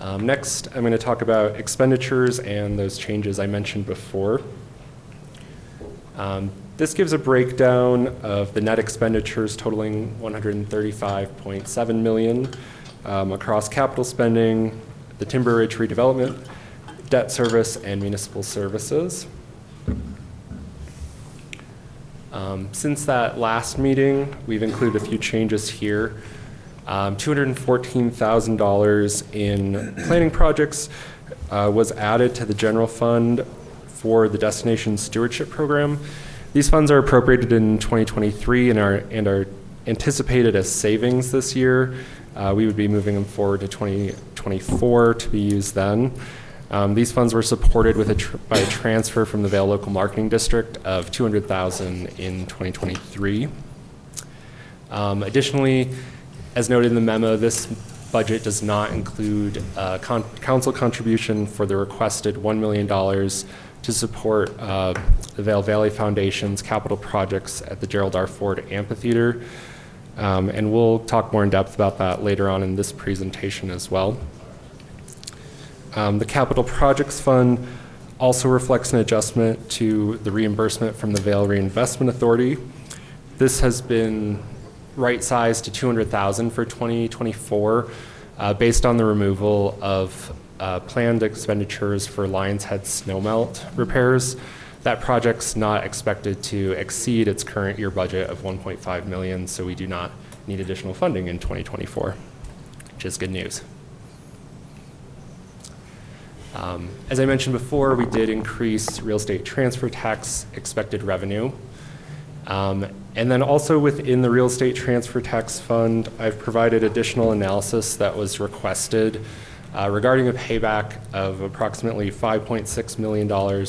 Um, Next, I'm going to talk about expenditures and those changes I mentioned before. Um, This gives a breakdown of the net expenditures totaling 135.7 million um, across capital spending, the Timber Ridge redevelopment, debt service, and municipal services. Um, Since that last meeting, we've included a few changes here. Um, $214,000 in planning projects uh, was added to the general fund for the Destination Stewardship Program. These funds are appropriated in 2023 and are, and are anticipated as savings this year. Uh, We would be moving them forward to 2024 to be used then. Um, These funds were supported with a, tr- by a transfer from the Vail Local Marketing District of 200,000 in 2023. Um, Additionally, as noted in the memo, this budget does not include uh, con- council contribution for the requested $1 million to support uh, the Vail Valley Foundation's capital projects at the Gerald R. Ford Amphitheater. Um, And we'll talk more in depth about that later on in this presentation as well. Um, The Capital Projects Fund also reflects an adjustment to the reimbursement from the Vail Reinvestment Authority. This has been right-sized to 200,000 for 2024, uh, based on the removal of uh, planned expenditures for Lionshead snowmelt repairs. That project's not expected to exceed its current year budget of 1.5 million, so we do not need additional funding in 2024, which is good news. Um, As I mentioned before, we did increase real estate transfer tax expected revenue. Um, And then also within the real estate transfer tax fund, I've provided additional analysis that was requested uh, regarding a payback of approximately $5.6 million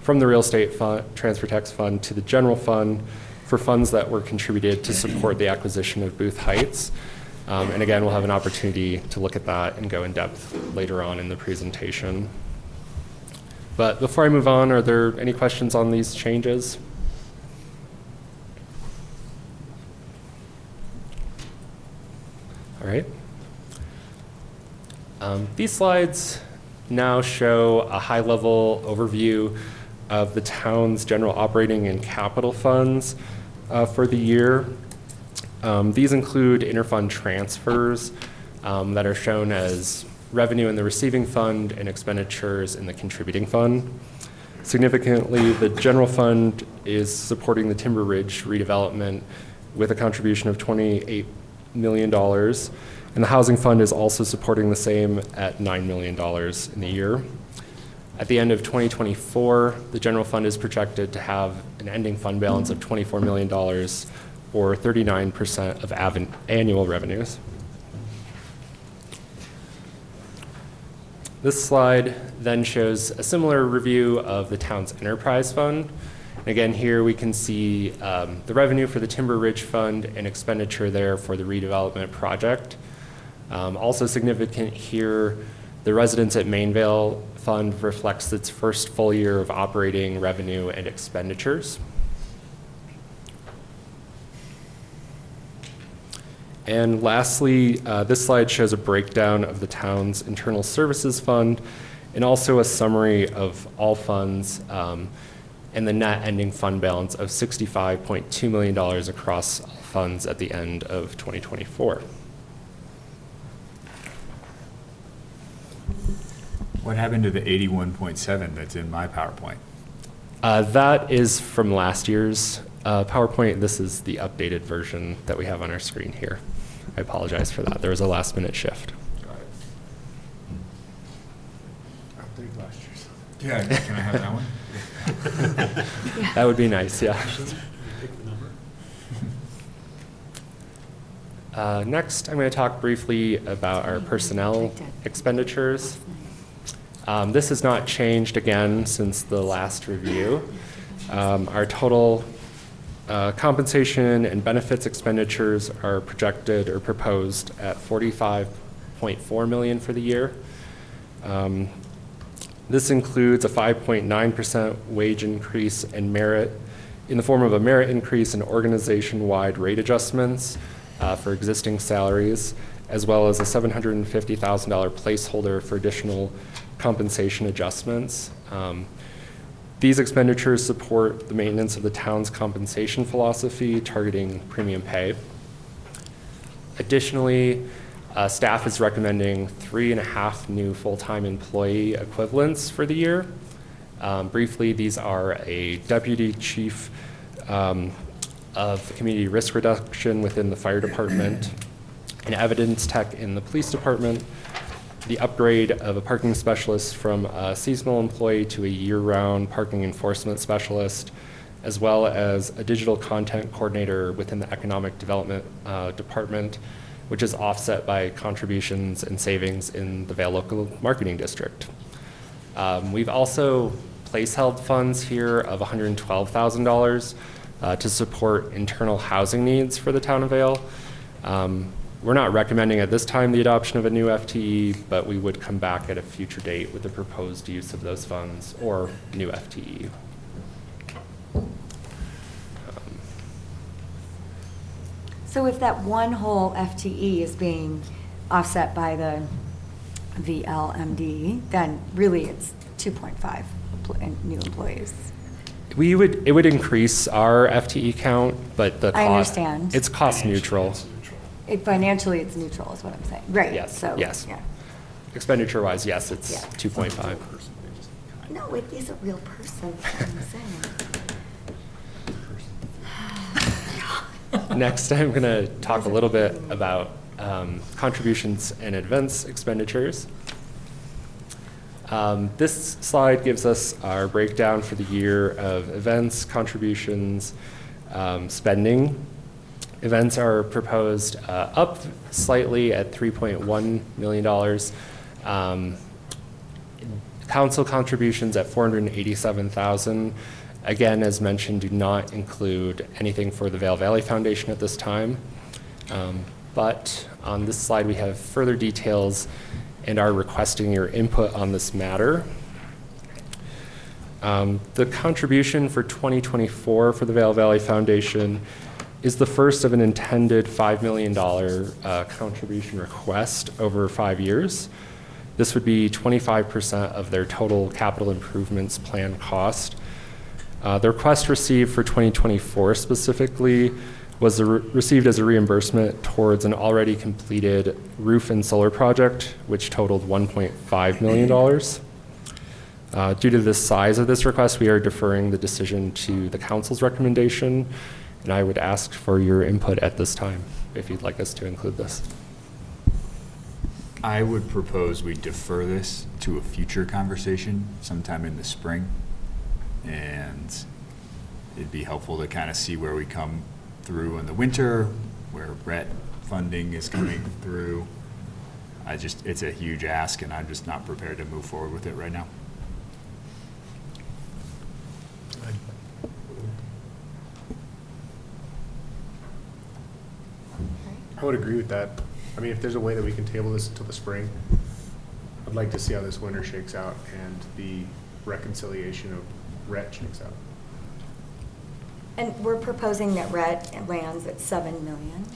from the real estate fund, transfer tax fund to the general fund for funds that were contributed to support the acquisition of Booth Heights. Um, And again, we'll have an opportunity to look at that and go in depth later on in the presentation. But before I move on, are there any questions on these changes? All right. Um, These slides now show a high-level overview of the town's general operating and capital funds uh, for the year. Um, These include interfund transfers um, that are shown as revenue in the receiving fund and expenditures in the contributing fund. Significantly, the general fund is supporting the Timber Ridge redevelopment with a contribution of $28 million, and the housing fund is also supporting the same at $9 million in the year. At the end of 2024, the general fund is projected to have an ending fund balance of $24 million, or 39% of av- annual revenues. This slide then shows a similar review of the town's enterprise fund. And Again, here we can see um, the revenue for the Timber Ridge Fund and expenditure there for the redevelopment project. Um, Also significant here, the Residents at Main Vail Fund reflects its first full year of operating revenue and expenditures. And lastly, uh, this slide shows a breakdown of the town's internal services fund and also a summary of all funds um, and the net ending fund balance of $65.2 million across all funds at the end of 2024. What happened to the 81.7 that's in my PowerPoint? Uh, That is from last year's uh, PowerPoint. This is the updated version that we have on our screen here. I apologize for that. There was a last minute shift. Yeah, can I have that one? That would be nice, yeah. Uh, Next, I'm going to talk briefly about our personnel expenditures. Um, This has not changed again since the last review. Um, Our total uh, compensation and benefits expenditures are projected or proposed at 45.4 million for the year. Um, This includes a 5.9% wage increase and merit, in the form of a merit increase and organization-wide rate adjustments uh, for existing salaries, as well as a $750,000 placeholder for additional compensation adjustments. Um, These expenditures support the maintenance of the town's compensation philosophy targeting premium pay. Additionally, uh, staff is recommending three and a half new full-time employee equivalents for the year. Um, Briefly, these are a deputy chief um, of community risk reduction within the fire department, an evidence tech in the police department, the upgrade of a parking specialist from a seasonal employee to a year-round parking enforcement specialist, as well as a digital content coordinator within the economic development uh, department, which is offset by contributions and savings in the Vail Local Marketing District. Um, We've also place-held funds here of $112,000 uh, to support internal housing needs for the town of Vail. Um, We're not recommending at this time the adoption of a new FTE, but we would come back at a future date with the proposed use of those funds or new. FTE. So if that one whole FTE is being offset by the VLMD, then really it's 2.5 new employees. We would, it would increase our FTE count, but the I cost. understand. It's cost neutral. It- Financially, it's neutral is what I'm saying. Right, Yes, so. yes. yeah. Expenditure-wise, yes, it's Yeah. 2.5. No, it is a real person, that's what I'm saying. Next, I'm going to talk a little bit about um, contributions and events expenditures. Um, This slide gives us our breakdown for the year of events, contributions, um, spending. Events are proposed uh, up slightly at $3.1 million. Um, Council contributions at 487,000. Again, as mentioned, do not include anything for the Vail Valley Foundation at this time. Um, But on this slide, we have further details and are requesting your input on this matter. Um, The contribution for 2024 for the Vail Valley Foundation is the first of an intended $5 million uh, contribution request over five years. This would be 25% of their total capital improvements plan cost. Uh, The request received for 2024 specifically was re- received as a reimbursement towards an already completed roof and solar project, which totaled $1.5 million. Uh, Due to the size of this request, we are deferring the decision to the council's recommendation, and I would ask for your input at this time, if you'd like us to include this. I would propose we defer this to a future conversation sometime in the spring. And it'd be helpful to kind of see where we come through in the winter, where RET funding is coming through. I just, it's a huge ask and I'm just not prepared to move forward with it right now. I would agree with that. I mean, if there's a way that we can table this until the spring, I'd like to see how this winter shakes out and the reconciliation of RET shakes out. And we're proposing that RET lands at 7 million,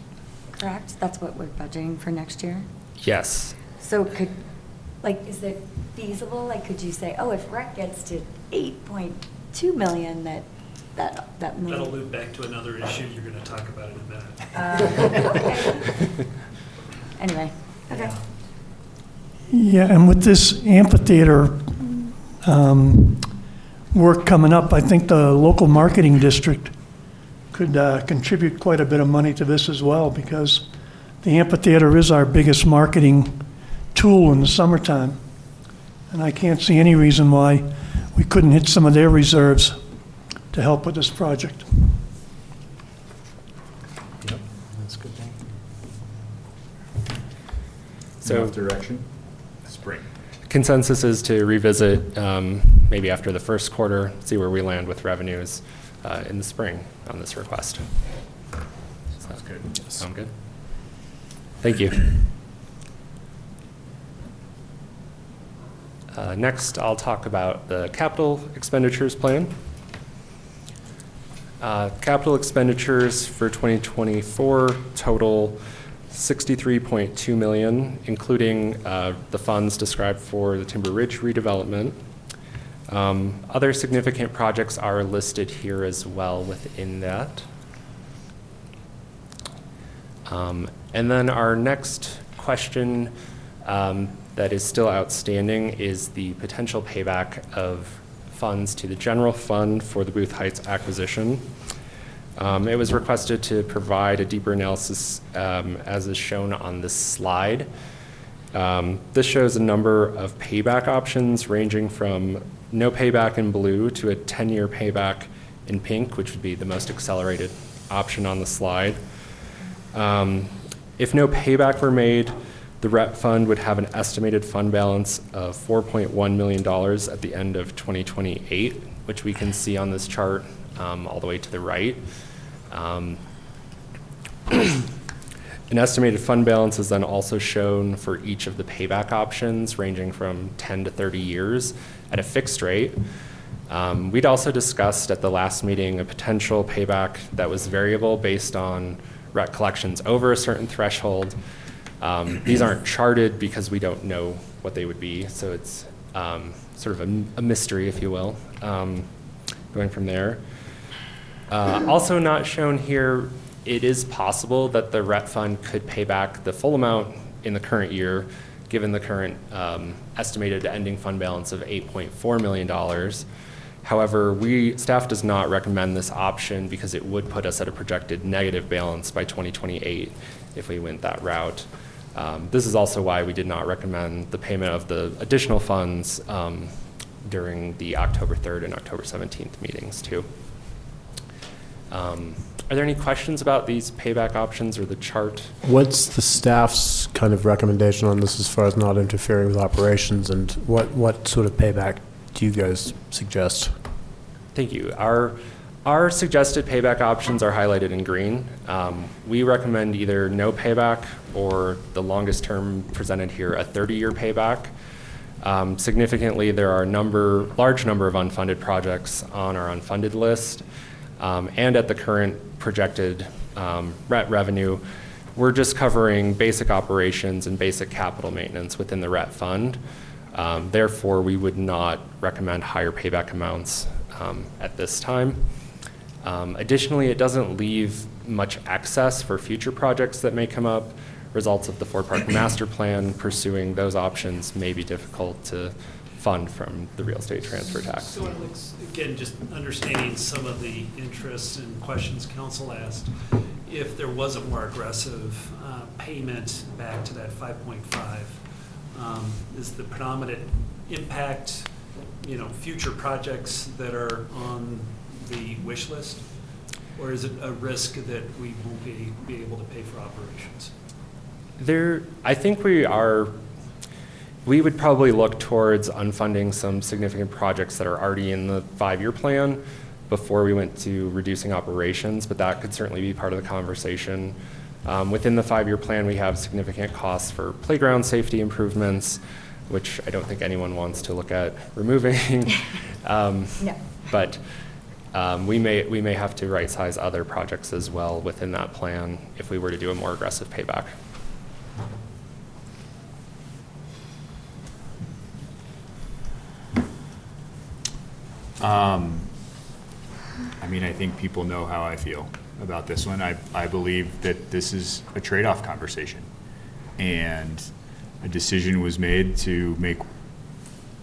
correct? That's what we're budgeting for next year? Yes. So could, like, is it feasible, like, could you say, oh, if RET gets to 8.2 million, that, that, that That'll loop back to another issue you're going to talk about in a minute. Uh, okay. Anyway, okay. Yeah, and with this amphitheater um, work coming up, I think the local marketing district could uh, contribute quite a bit of money to this as well, because the amphitheater is our biggest marketing tool in the summertime. And I can't see any reason why we couldn't hit some of their reserves to help with this project. Yep, that's a good thing. So Enough direction? Spring. consensus is to revisit um, maybe after the first quarter, see where we land with revenues uh, in the spring on this request. Sounds good. Sound good? Thank you. Uh, Next, I'll talk about the capital expenditures plan. Uh, Capital expenditures for 2024 total 63.2 million, including uh, the funds described for the Timber Ridge redevelopment. Um, Other significant projects are listed here as well within that. Um, And then our next question um, that is still outstanding is the potential payback of funds to the general fund for the Booth Heights acquisition. Um, It was requested to provide a deeper analysis um, as is shown on this slide. Um, This shows a number of payback options ranging from no payback in blue to a 10-year payback in pink, which would be the most accelerated option on the slide. Um, If no payback were made, the RET fund would have an estimated fund balance of $4.1 million at the end of 2028, which we can see on this chart um, all the way to the right. Um, An estimated fund balance is then also shown for each of the payback options, ranging from 10 to 30 years at a fixed rate. Um, We'd also discussed at the last meeting a potential payback that was variable based on RET collections over a certain threshold. Um, These aren't charted because we don't know what they would be, so it's um, sort of a a mystery, if you will, um, going from there. Uh, Also not shown here, it is possible that the RET fund could pay back the full amount in the current year, given the current um, estimated ending fund balance of $8.4 million. However, we, staff does not recommend this option because it would put us at a projected negative balance by 2028 if we went that route. Um, This is also why we did not recommend the payment of the additional funds um, during the October 3rd and October 17th meetings, too. Um, Are there any questions about these payback options or the chart? What's the staff's kind of recommendation on this as far as not interfering with operations, and what, what sort of payback do you guys suggest? Thank you. Our, our suggested payback options are highlighted in green. Um, We recommend either no payback or the longest term presented here, a 30-year payback. Um, Significantly, there are a number, large number of unfunded projects on our unfunded list. Um, And at the current projected um, RET revenue, we're just covering basic operations and basic capital maintenance within the RET fund. Um, Therefore, we would not recommend higher payback amounts um, at this time. Um, Additionally, it doesn't leave much access for future projects that may come up. Results of the Ford Park Master Plan, pursuing those options may be difficult to fund from the real estate transfer tax. So Alex, again, just understanding some of the interests and questions council asked, if there was a more aggressive uh, payment back to that 5.5, um, is the predominant impact, you know, future projects that are on the wish list? Or is it a risk that we won't be, be able to pay for operations? There, I think we are, we would probably look towards unfunding some significant projects that are already in the five-year plan before we went to reducing operations, but that could certainly be part of the conversation. Um, Within the five-year plan, we have significant costs for playground safety improvements, which I don't think anyone wants to look at removing. Um, No. But um, we may, we may have to right-size other projects as well within that plan if we were to do a more aggressive payback. Um, I mean, I think people know how I feel about this one. I, I believe that this is a trade-off conversation. And a decision was made to make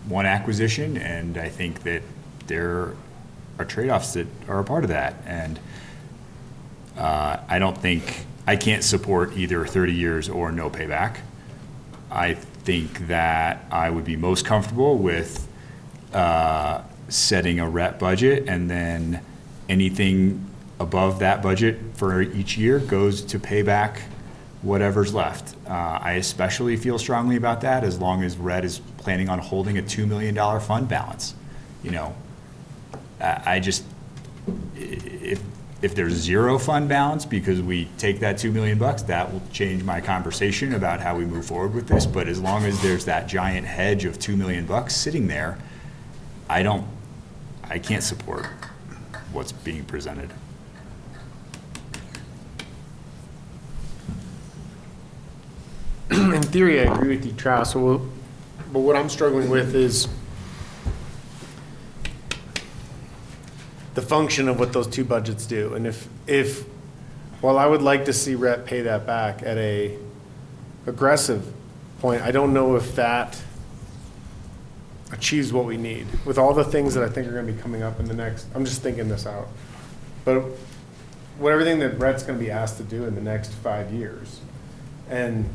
one acquisition, and I think that there are trade-offs that are a part of that. And uh, I don't think, I can't support either 30 years or no payback. I think that I would be most comfortable with uh, setting a RET budget, and then anything above that budget for each year goes to pay back whatever's left. Uh, I especially feel strongly about that as long as RET is planning on holding a $2 million fund balance. You know, I just, if, if there's zero fund balance because we take that 2 million bucks, that will change my conversation about how we move forward with this. But as long as there's that giant hedge of 2 million bucks sitting there, I don't, I can't support what's being presented. In theory, I agree with you, Travis, but what I'm struggling with is the function of what those two budgets do. And if, if, while I would like to see RET pay that back at a aggressive point, I don't know if that achieves what we need. With all the things that I think are gonna be coming up in the next, I'm just thinking this out. But what, everything that RET's gonna be asked to do in the next five years. And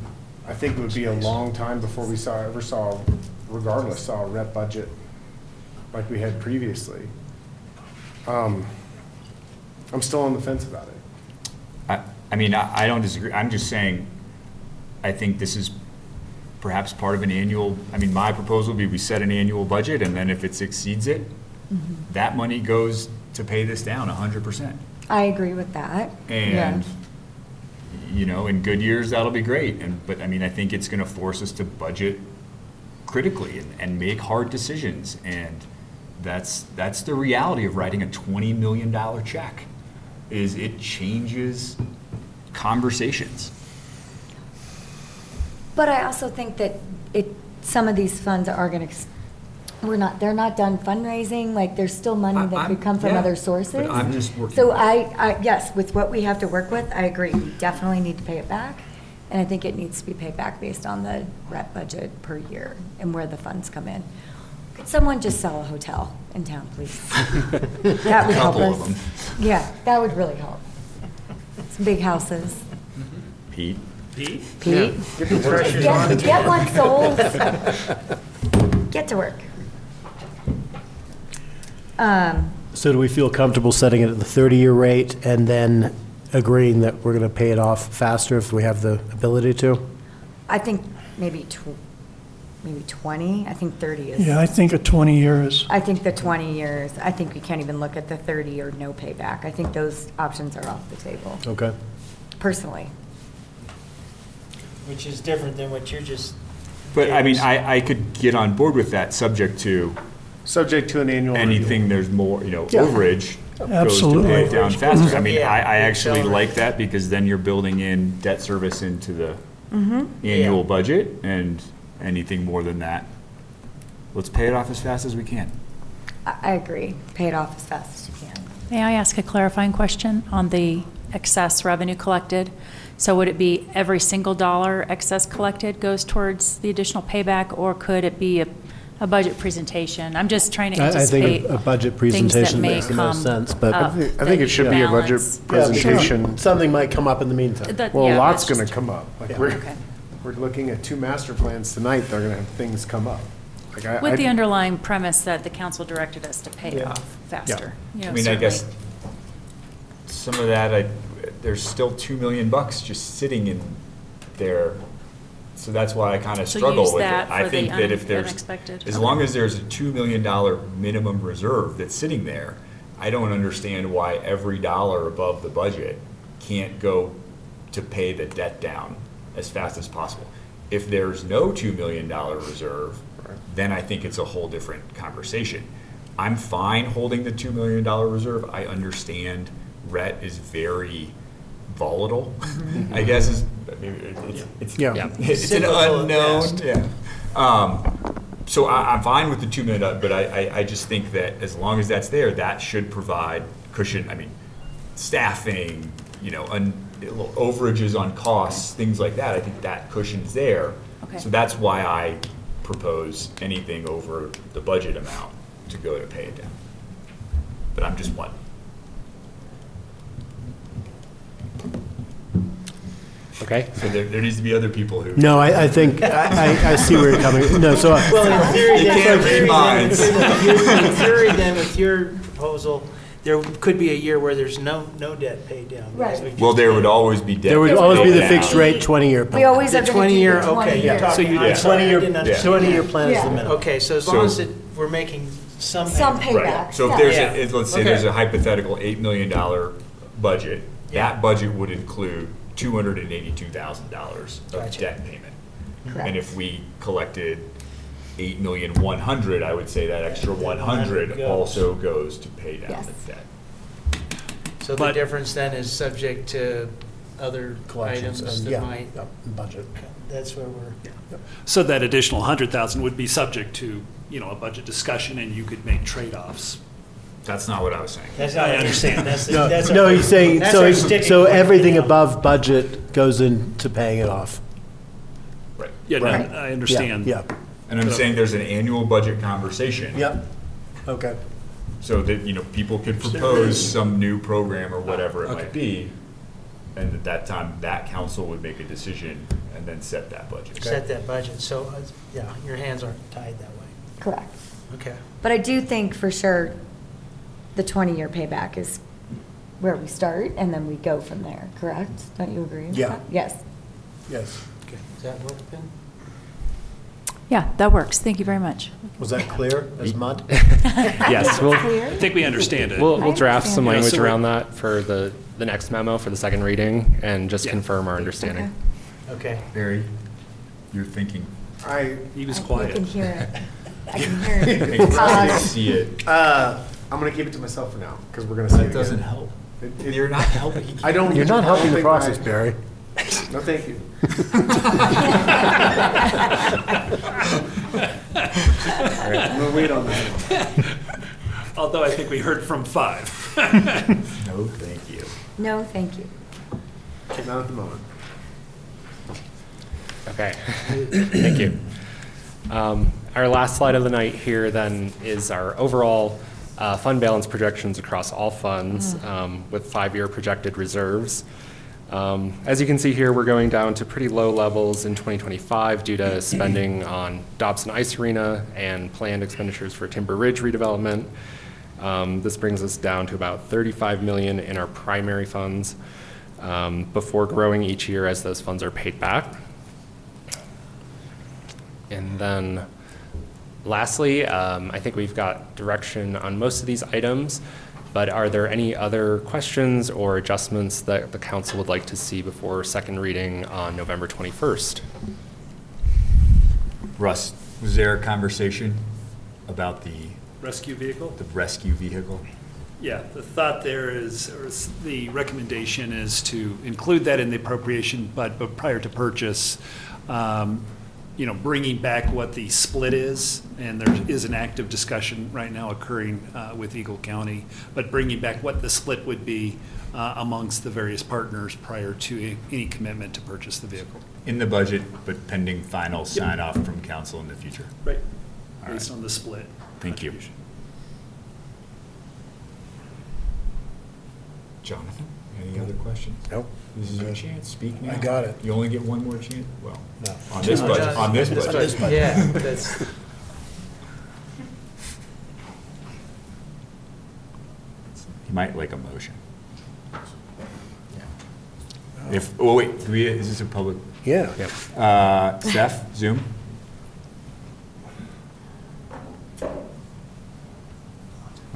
I think it would be a long time before we saw, ever saw, regardless, saw a RET budget like we had previously. Um, I'm still on the fence about it. I, I mean, I, I don't disagree. I'm just saying, I think this is perhaps part of an annual, I mean, my proposal would be we set an annual budget, and then if it exceeds it, that money goes to pay this down hundred percent. I agree with that. And, you know, in good years, that'll be great. And, but I mean, I think it's gonna force us to budget critically and, and make hard decisions. And that's, that's the reality of writing a twenty million dollar check, is it changes conversations. But I also think that it, some of these funds are gonna, we're not, they're not done fundraising, like, there's still money that could come from yeah, other sources. I'm just working- So I, I, yes, with what we have to work with, I agree, we definitely need to pay it back. And I think it needs to be paid back based on the RET budget per year and where the funds come in. Could someone just sell a hotel in town, please? That would help Couple of us. Yeah, that would really help. Some big houses. Pete? Pete? Pete? Get the pressure's on. Get, get one sold. Get to work. Um, So do we feel comfortable setting it at the 30-year rate and then agreeing that we're going to pay it off faster if we have the ability to? I think maybe tw- maybe 20, I think 30 is. Yeah, I think a 20 years. I think the 20 years, I think we can't even look at the 30 or no payback. I think those options are off the table, Okay. personally. Which is different than what you're just. But I mean, I, I could get on board with that, subject to Subject to an annual review. anything there's more, you know, Yeah. overage goes to Absolutely. pay it down faster. I mean, Yeah. I, I actually Accelerate. like that because then you're building in debt service into the Mm-hmm. annual Yeah. budget and anything more than that. Let's pay it off as fast as we can. I, I agree. Pay it off as fast as you can. May I ask a clarifying question on the excess revenue collected? So would it be every single dollar excess collected goes towards the additional payback, or could it be a, a budget presentation? I'm just trying to I I anticipate think a- a budget things that presentation may makes the most come sense, but. up I think that it should be a budget balance. presentation. Something might come up in the meantime. That- Well, a yeah, lot's that's going to just- come up. Like, Yeah. we're, Okay. We're looking at two master plans tonight, they're going to have things come up. Like, I- With the I- underlying premise that the council directed us to pay Yeah. off faster. You know, I mean, I guess certainly. some of that, I, there's still two million bucks just sitting in there. So that's why I kind of So struggle use with it. that I for the think that un- if there's, unexpected. as long as there's a two million dollar minimum reserve that's sitting there, I don't understand why every dollar above the budget can't go to pay the debt down as fast as possible. If there's no two million dollar reserve, then I think it's a whole different conversation. I'm fine holding the two million dollar reserve. I understand RET is very volatile, I guess is, I mean, it's, it's, Yeah. it's an unknown, yeah. Um, so I, I'm fine with the two million, dollar, but I, I, I just think that as long as that's there, that should provide cushion, I mean, staffing, you know, un, little overages on costs, things like that, I think that cushion's there. Okay. So that's why I propose anything over the budget amount to go to pay it down. But I'm just one. Okay. So there, there needs to be other people who. No, I, I think, I, I- I see where you're coming, no, so. Uh, well, in theory, You then- can't in theory, read then- minds. In theory, then, with your proposal, there could be a year where there's no, no debt paid down. Right. So we Well, just there did- would always be debt. There would that's always be paid the down. fixed rate 20-year. We always The going to 20 do year, the okay, year. you're talking, you- I'm yeah. sorry, I 20-year, didn't understand. 20-year plan is Yeah. the minimum. Okay, so as So- long as it, we're making some. Some payment. Right, payback. so if yeah. there's, Yeah. a- if- let's say there's Okay. a hypothetical eight million dollar budget, Yeah. that budget would include two hundred and eighty-two thousand dollars of Gotcha. debt payment. Correct. And if we collected eight million one hundred, I would say that extra then one hundred 100 also goes to pay down Yes. the debt. So the But- difference then is subject to other Collections, items and, that yeah, might, yeah, budget. that's where we're. So that additional 100,000 would be subject to, you know, a budget discussion, and you could make trade-offs. That's not what I was saying. That's not I what understand. understand, that's, No, that's. no, our- he's saying, that's so, our he's- sticking so point right everything now. above budget goes into paying it off. Right. Yeah, no, Right. I understand. Yeah, And I'm saying there's an annual budget conversation. Yep. okay. So that, you know, people could propose some new program or whatever it might be. And at that time, that council would make a decision and then set that budget. Set that budget, so, uh, yeah, your hands aren't tied that way. Correct. Okay. But I do think for sure the 20-year payback is where we start and then we go from there, correct? Don't you agree with Yeah. that? Yes. Yes. Okay, does that work then? Yeah, that works. Thank you very much. Was that clear as mud? Yes, we'll, I think we understand it. we'll, we'll draft some understand. Yeah, language so we're- around that for the, the next memo for the second reading and just Yeah. confirm our understanding. Okay. Barry, you're thinking. I, He was I- I quiet. can hear it. I can hear I it. can Uh, see it. uh, I'm going to keep it to myself for now, because we're going to see it That doesn't again. help. It- it- You're not helping. I don't. You're not I don't helping the think process, I- Barry. No, thank you. All right, I'm going to wait on that. Although I think we heard from five. No, thank you. No, thank you. Not at the moment. Okay, thank you. Um, Our last slide of the night here then is our overall uh, fund balance projections across all funds um, with five-year projected reserves. Um, As you can see here, we're going down to pretty low levels in 2025 due to spending on Dobson Ice Arena and planned expenditures for Timber Ridge redevelopment. Um, This brings us down to about 35 million in our primary funds um, before growing each year as those funds are paid back. And then lastly, um, I think we've got direction on most of these items, but are there any other questions or adjustments that the council would like to see before second reading on November 21st? Russ, was there a conversation about the, Rescue vehicle? the rescue vehicle? Yeah, the thought there is, or the recommendation is to include that in the appropriation, but, but prior to purchase, um, you know, bringing back what the split is, and there is an active discussion right now occurring uh, with Eagle County, but bringing back what the split would be uh, amongst the various partners prior to a- any commitment to purchase the vehicle. In the budget, but pending final sign off from council in the future. Right. All Based right. on the split. Thank you. Jonathan, any other questions? Nope. This is your chance, speak now. I got it. You only get one more chance, well, No. on this No, budget, Jonathan. on this On this budget. budget. Yeah, that's- He might like a motion. Yeah. If, oh wait, do we, is this a public? Yeah. Uh, Seth, Zoom?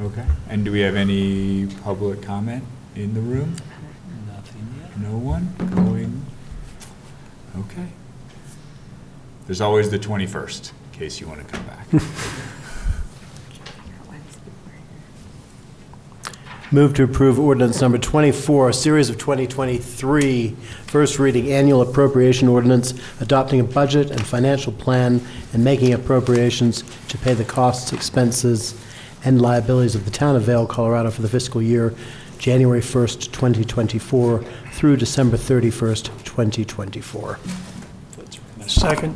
Okay, and do we have any public comment in the room? No one going? Okay. There's always the 21st, in case you want to come back. Move to approve ordinance number 24, series of 2023, first reading annual appropriation ordinance, adopting a budget and financial plan and making appropriations to pay the costs, expenses, and liabilities of the town of Vail, Colorado for the fiscal year January 1st, 2024 through December 31st, 2024. Second.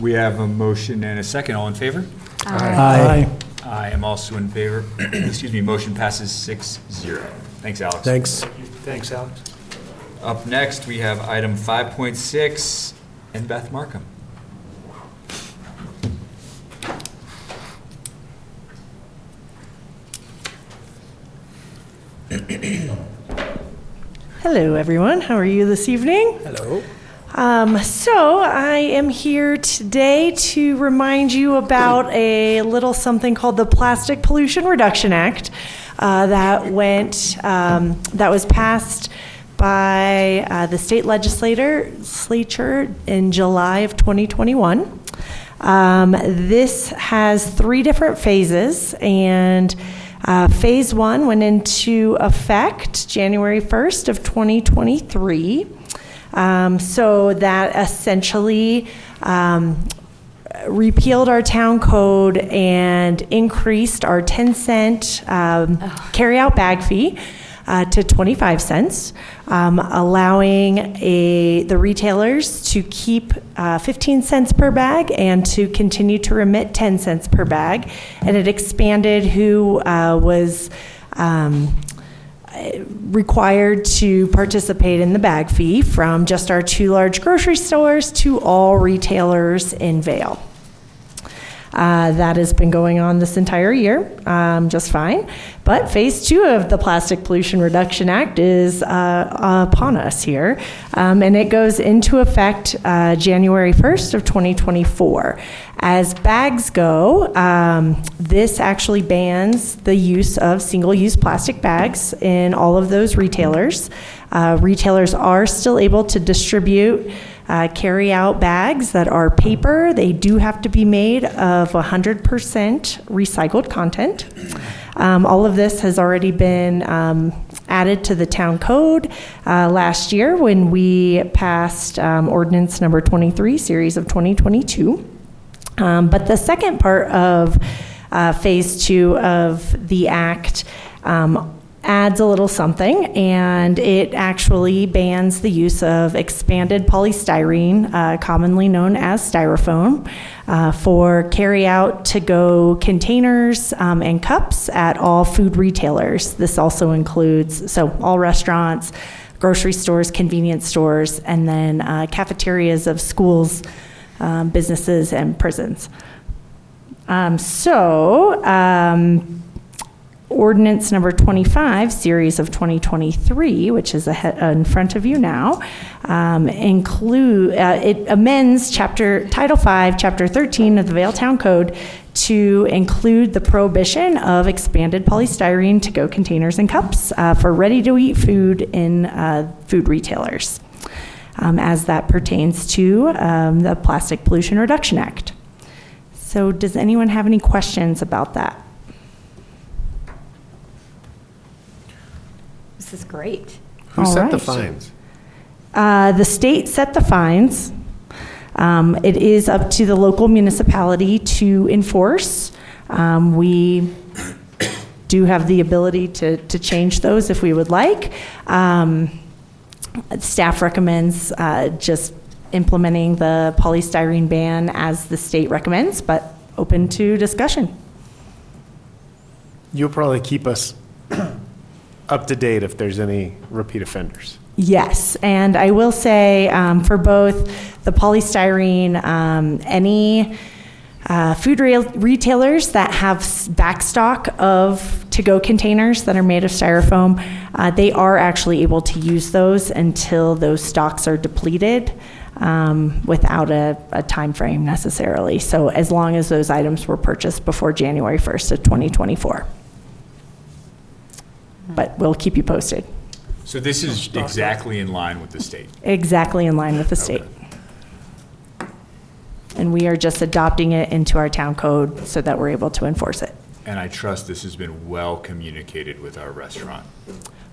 We have a motion and a second. All in favor? Aye. I am also in favor. Excuse me, motion passes six zero. Thanks, Alex. Thanks. Thanks, Alex. Up next, we have item 5.6 and Beth Markham. Hello, everyone. How are you this evening? Hello. Um, so, I am here today to remind you about a little something called the Plastic Pollution Reduction Act uh, that went, um, that was passed by uh, the state legislature in July of 2021. Um, this has three different phases, and uh, phase one went into effect January 1st of 2023. Um, so that essentially um, repealed our town code and increased our 10 cent um, carryout bag fee uh, to 25 cents, um, allowing a, the retailers to keep uh, 15 cents per bag and to continue to remit 10 cents per bag. And it expanded who uh, was um, required to participate in the bag fee from just our two large grocery stores to all retailers in Vail. Uh, that has been going on this entire year, um, just fine. But phase two of the Plastic Pollution Reduction Act is uh, upon us here, um, and it goes into effect uh, January 1st of 2024. As bags go, um, this actually bans the use of single-use plastic bags in all of those retailers. Uh, retailers are still able to distribute uh, carry out bags that are paper. They do have to be made of 100% recycled content. Um, all of this has already been um, added to the town code uh, last year when we passed um, ordinance number 23, series of 2022. Um, but the second part of uh, phase two of the act um, adds a little something, and it actually bans the use of expanded polystyrene, uh, commonly known as styrofoam, uh, for carry-out to-go containers um, and cups at all food retailers. This also includes so all restaurants, grocery stores, convenience stores, and then uh, cafeterias of schools, um, businesses, and prisons. Um, So, um, ordinance number 25, series of 2023, which is ahe- uh, in front of you now, um, include, uh, it amends chapter, Title 5, Chapter 13 of the Vail Town Code to include the prohibition of expanded polystyrene to-go containers and cups uh, for ready-to-eat food in uh, food retailers, um, as that pertains to um, the Plastic Pollution Reduction Act. So does anyone have any questions about that? Is great. Who All set the right. fines? Uh, The state set the fines. Um, It is up to the local municipality to enforce. Um, We do have the ability to, to change those if we would like. Um, Staff recommends uh, just implementing the polystyrene ban as the state recommends, but open to discussion. You'll probably keep us up to date if there's any repeat offenders. Yes, and I will say um, for both the polystyrene, um, any uh, food re- retailers that have backstock of to-go containers that are made of styrofoam, uh, they are actually able to use those until those stocks are depleted um, without a, a time frame necessarily. So as long as those items were purchased before January 1st of 2024. But we'll keep you posted. So this is exactly in line with the state. Exactly in line with the state. And we are just adopting it into our town code so that we're able to enforce it. And I trust this has been well communicated with our restaurant.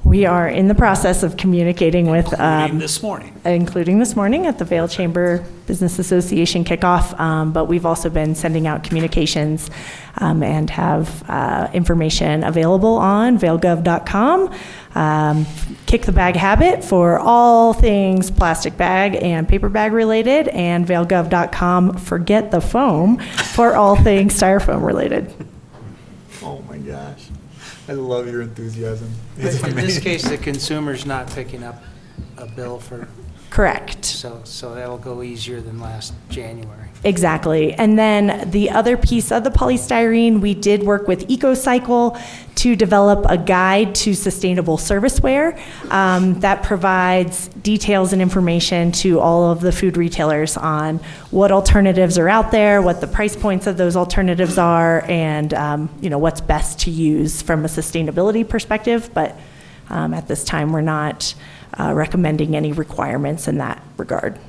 We are in the process of communicating with, Including um, this morning. including this morning at the Vail Chamber Business Association kickoff, um, but we've also been sending out communications um, and have uh, information available on vailgov.com. Um, Kick the bag habit for all things plastic bag and paper bag related, and vailgov.com forget the foam for all things styrofoam related. Oh my gosh. I love your enthusiasm. In this case, the consumer's not picking up a bill for, Correct. so, so that'll go easier than last January. Exactly. And then the other piece of the polystyrene, we did work with EcoCycle to develop a guide to sustainable serviceware um, that provides details and information to all of the food retailers on what alternatives are out there, what the price points of those alternatives are, and um, you know what's best to use from a sustainability perspective. But um, at this time, we're not uh, recommending any requirements in that regard.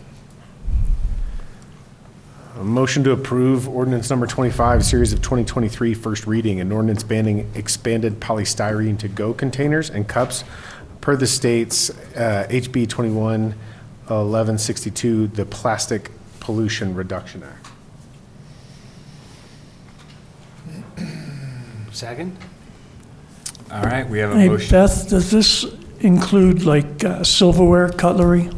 A motion to approve ordinance number 25, series of 2023, first reading, an ordinance banning expanded polystyrene to-go containers and cups per the state's uh, HB 211162, the Plastic Pollution Reduction Act. Second? All right, we have a Hey, motion. Beth, does this include like uh, silverware, cutlery?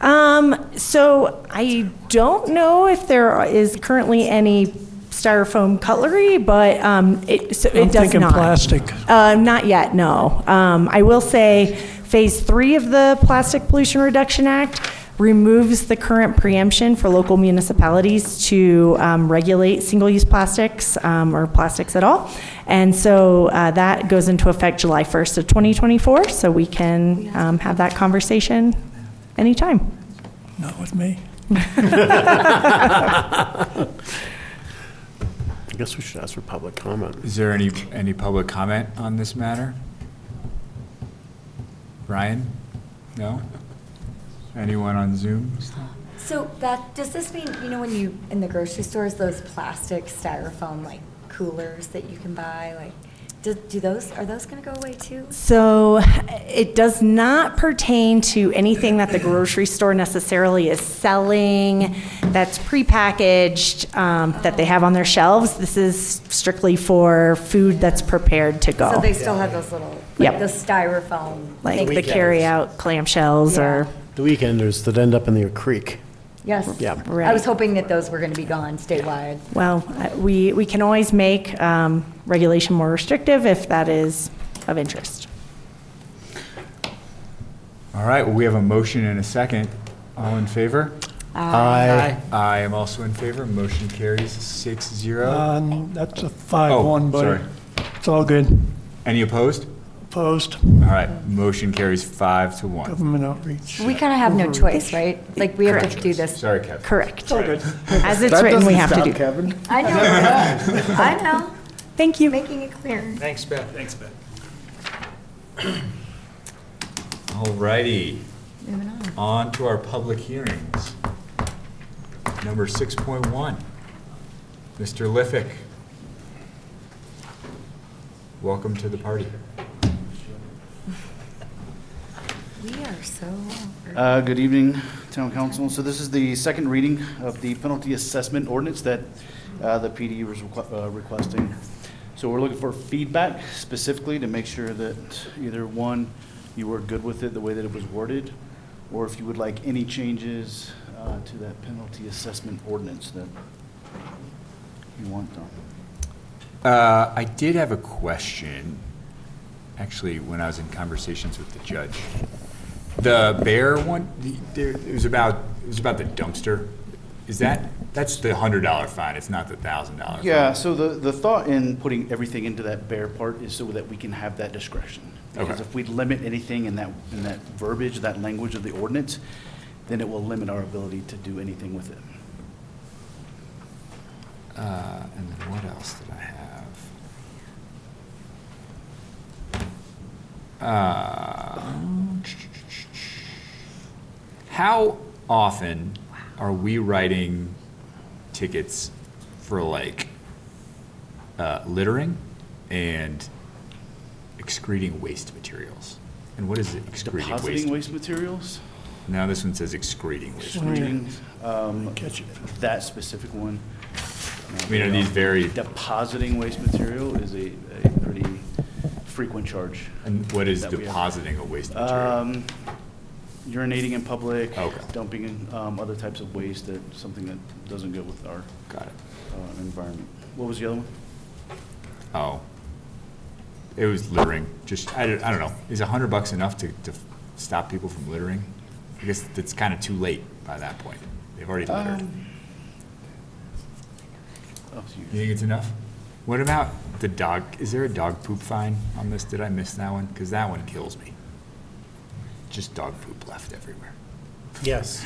Um, so I don't know if there is currently any styrofoam cutlery, but um, it, so it I'm does thinking not. plastic. Uh, not yet, no. Um, I will say Phase 3 of the Plastic Pollution Reduction Act removes the current preemption for local municipalities to um, regulate single-use plastics um, or plastics at all. And so uh, that goes into effect July 1st of 2024, so we can um, have that conversation anytime. Not with me. I guess we should ask for public comment. Is there any, any public comment on this matter? Ryan? No? Anyone on Zoom? So Beth, does this mean, you know, when you, in the grocery stores, those plastic styrofoam like coolers that you can buy, like, do, do those, are those gonna go away too? So it does not pertain to anything that the grocery store necessarily is selling that's prepackaged, um, that they have on their shelves. This is strictly for food that's prepared to go. So they still have those little, Yep. like the styrofoam. Like things. the carry-out clamshells or, The weekenders that end up in the creek. Yes. Yeah. I was hoping that those were gonna be gone statewide. well, uh, we, we can always make um, regulation more restrictive if that is of interest. All right, well, we have a motion and a second. All in favor? Aye. I am also in favor. Motion carries six zero. Um, That's a Oh, five-one, sorry. buddy. It's all good. Any opposed? Opposed? All right, motion carries five to one. Government outreach. We kind of have no choice, right? Like, we have to do this. Sorry, Kevin. Correct. all good. As it's written, we have to do. Kevin. I know, I know, Thank you. making it clear. Thanks, Beth. Thanks, Ben. All righty, Moving on. on to our public hearings. Number six point one. Mr. Liffick. Welcome to the party. We are so. Uh, Good evening, Town Council. So this is the second reading of the penalty assessment ordinance that uh, the PD was requ- uh, requesting. So we're looking for feedback specifically to make sure that either one, you were good with it the way that it was worded, or if you would like any changes uh, to that penalty assessment ordinance that you want done. Uh, I did have a question, actually, when I was in conversations with the judge. The bear one, the- it was about, it was about the dumpster. Is that, that's the hundred dollar fine, it's not the thousand dollar fine? Yeah, so the, the thought in putting everything into that bear part is so that we can have that discretion. Because Okay. if we limit anything in that, in that verbiage, that language of the ordinance, then it will limit our ability to do anything with it. Uh, and then what else did I have? Uh, how often are we writing tickets for like uh, littering and excreting waste materials? And what is it, excreting waste? Depositing waste materials, Now this one says excreting waste. excreting, um, Catch it. that specific one. I mean, are these very, Depositing waste material is a, a pretty frequent charge. and what is that we have. depositing a waste material? Um, urinating in public. Okay. Dumping in, um, other types of waste that, something that doesn't go with our, Got it. uh, environment. What was the other one? Oh. It was littering, just, I don't, I don't know, is a hundred bucks enough to, to stop people from littering? I guess it's kind of too late by that point, they've already littered. Um, oh, so you- You think it's enough? What about the dog, is there a dog poop fine on this, did I miss that one? Because that one kills me. Just dog poop left everywhere. Yes.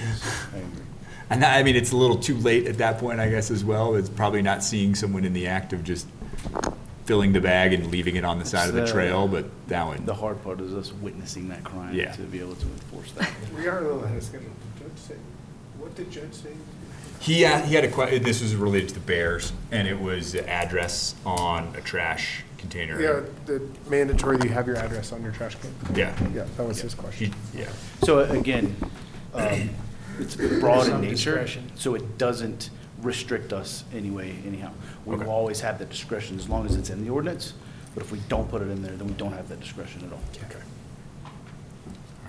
I agree. And that, I mean, it's a little too late at that point, I guess, as well. It's probably not seeing someone in the act of just filling the bag and leaving it on the side of the It's, uh, trail, but that one. The hard part is us witnessing that crime Yeah. to be able to enforce that. We are a little ahead of schedule. Did Judge say, what did Judge say? He, uh, he had a question, this was related to the bears, and it was the address on a trash container. Yeah, the mandatory that you have your address on your trash can. Yeah. Yeah, that was his question. Yeah. So again, um, it's broad in nature, discretion. so it doesn't restrict us anyway anyhow. We will always have that discretion as long as it's in the ordinance, but if we don't put it in there, then we don't have that discretion at all. Okay.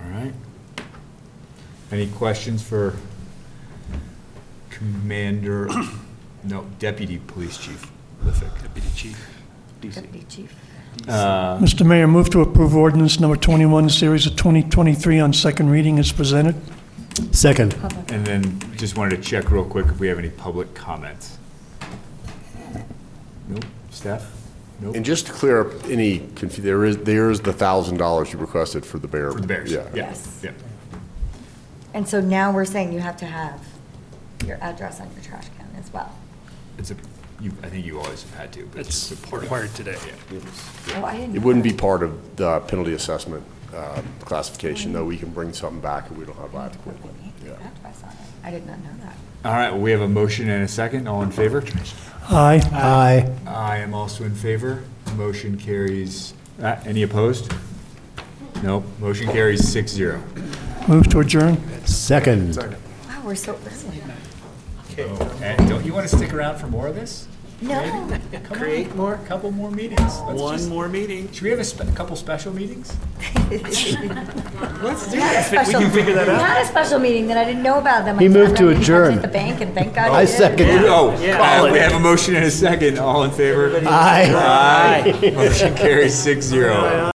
All right. Any questions for Commander, no, Deputy Police Chief Liffick? Deputy Chief. DC. Deputy Chief. Uh, Mr. Mayor, move to approve ordinance number 21, series of 2023 on second reading as presented. Second. And then just wanted to check real quick if we have any public comments. Nope. Steph? Nope. And just to clear up any, confusion, there is, there is the thousand dollars you requested for the bear. For the bears? Yeah. Yes. Yeah. And so now we're saying you have to have your address on your trash can as well. It's a, you, I think you always have had to, but it's It's a part of. required today. Oh, I didn't It wouldn't be part of the penalty assessment uh, classification, though we can bring something back if we don't have adequate. Yeah. On it. I did not know that. All right, well, we have a motion and a second. All in favor? Aye. Aye. I am also in favor. Motion carries, uh, any opposed? No, motion carries six zero. Move to adjourn. Second. Wow, we're so early. And don't you want to stick around for more of this? No. Come Create on, more? a Couple more meetings. Let's One just- more meeting. Should we have a spe- a couple special meetings? Let's do Not a it. special, We can figure that out. not a special meeting that I didn't know about them. He moved to found out he adjourn. At the bank, and thank God. I he did. second. Oh, uh, we have a motion and a second. All in favor? Aye. Aye. Motion carries six zero.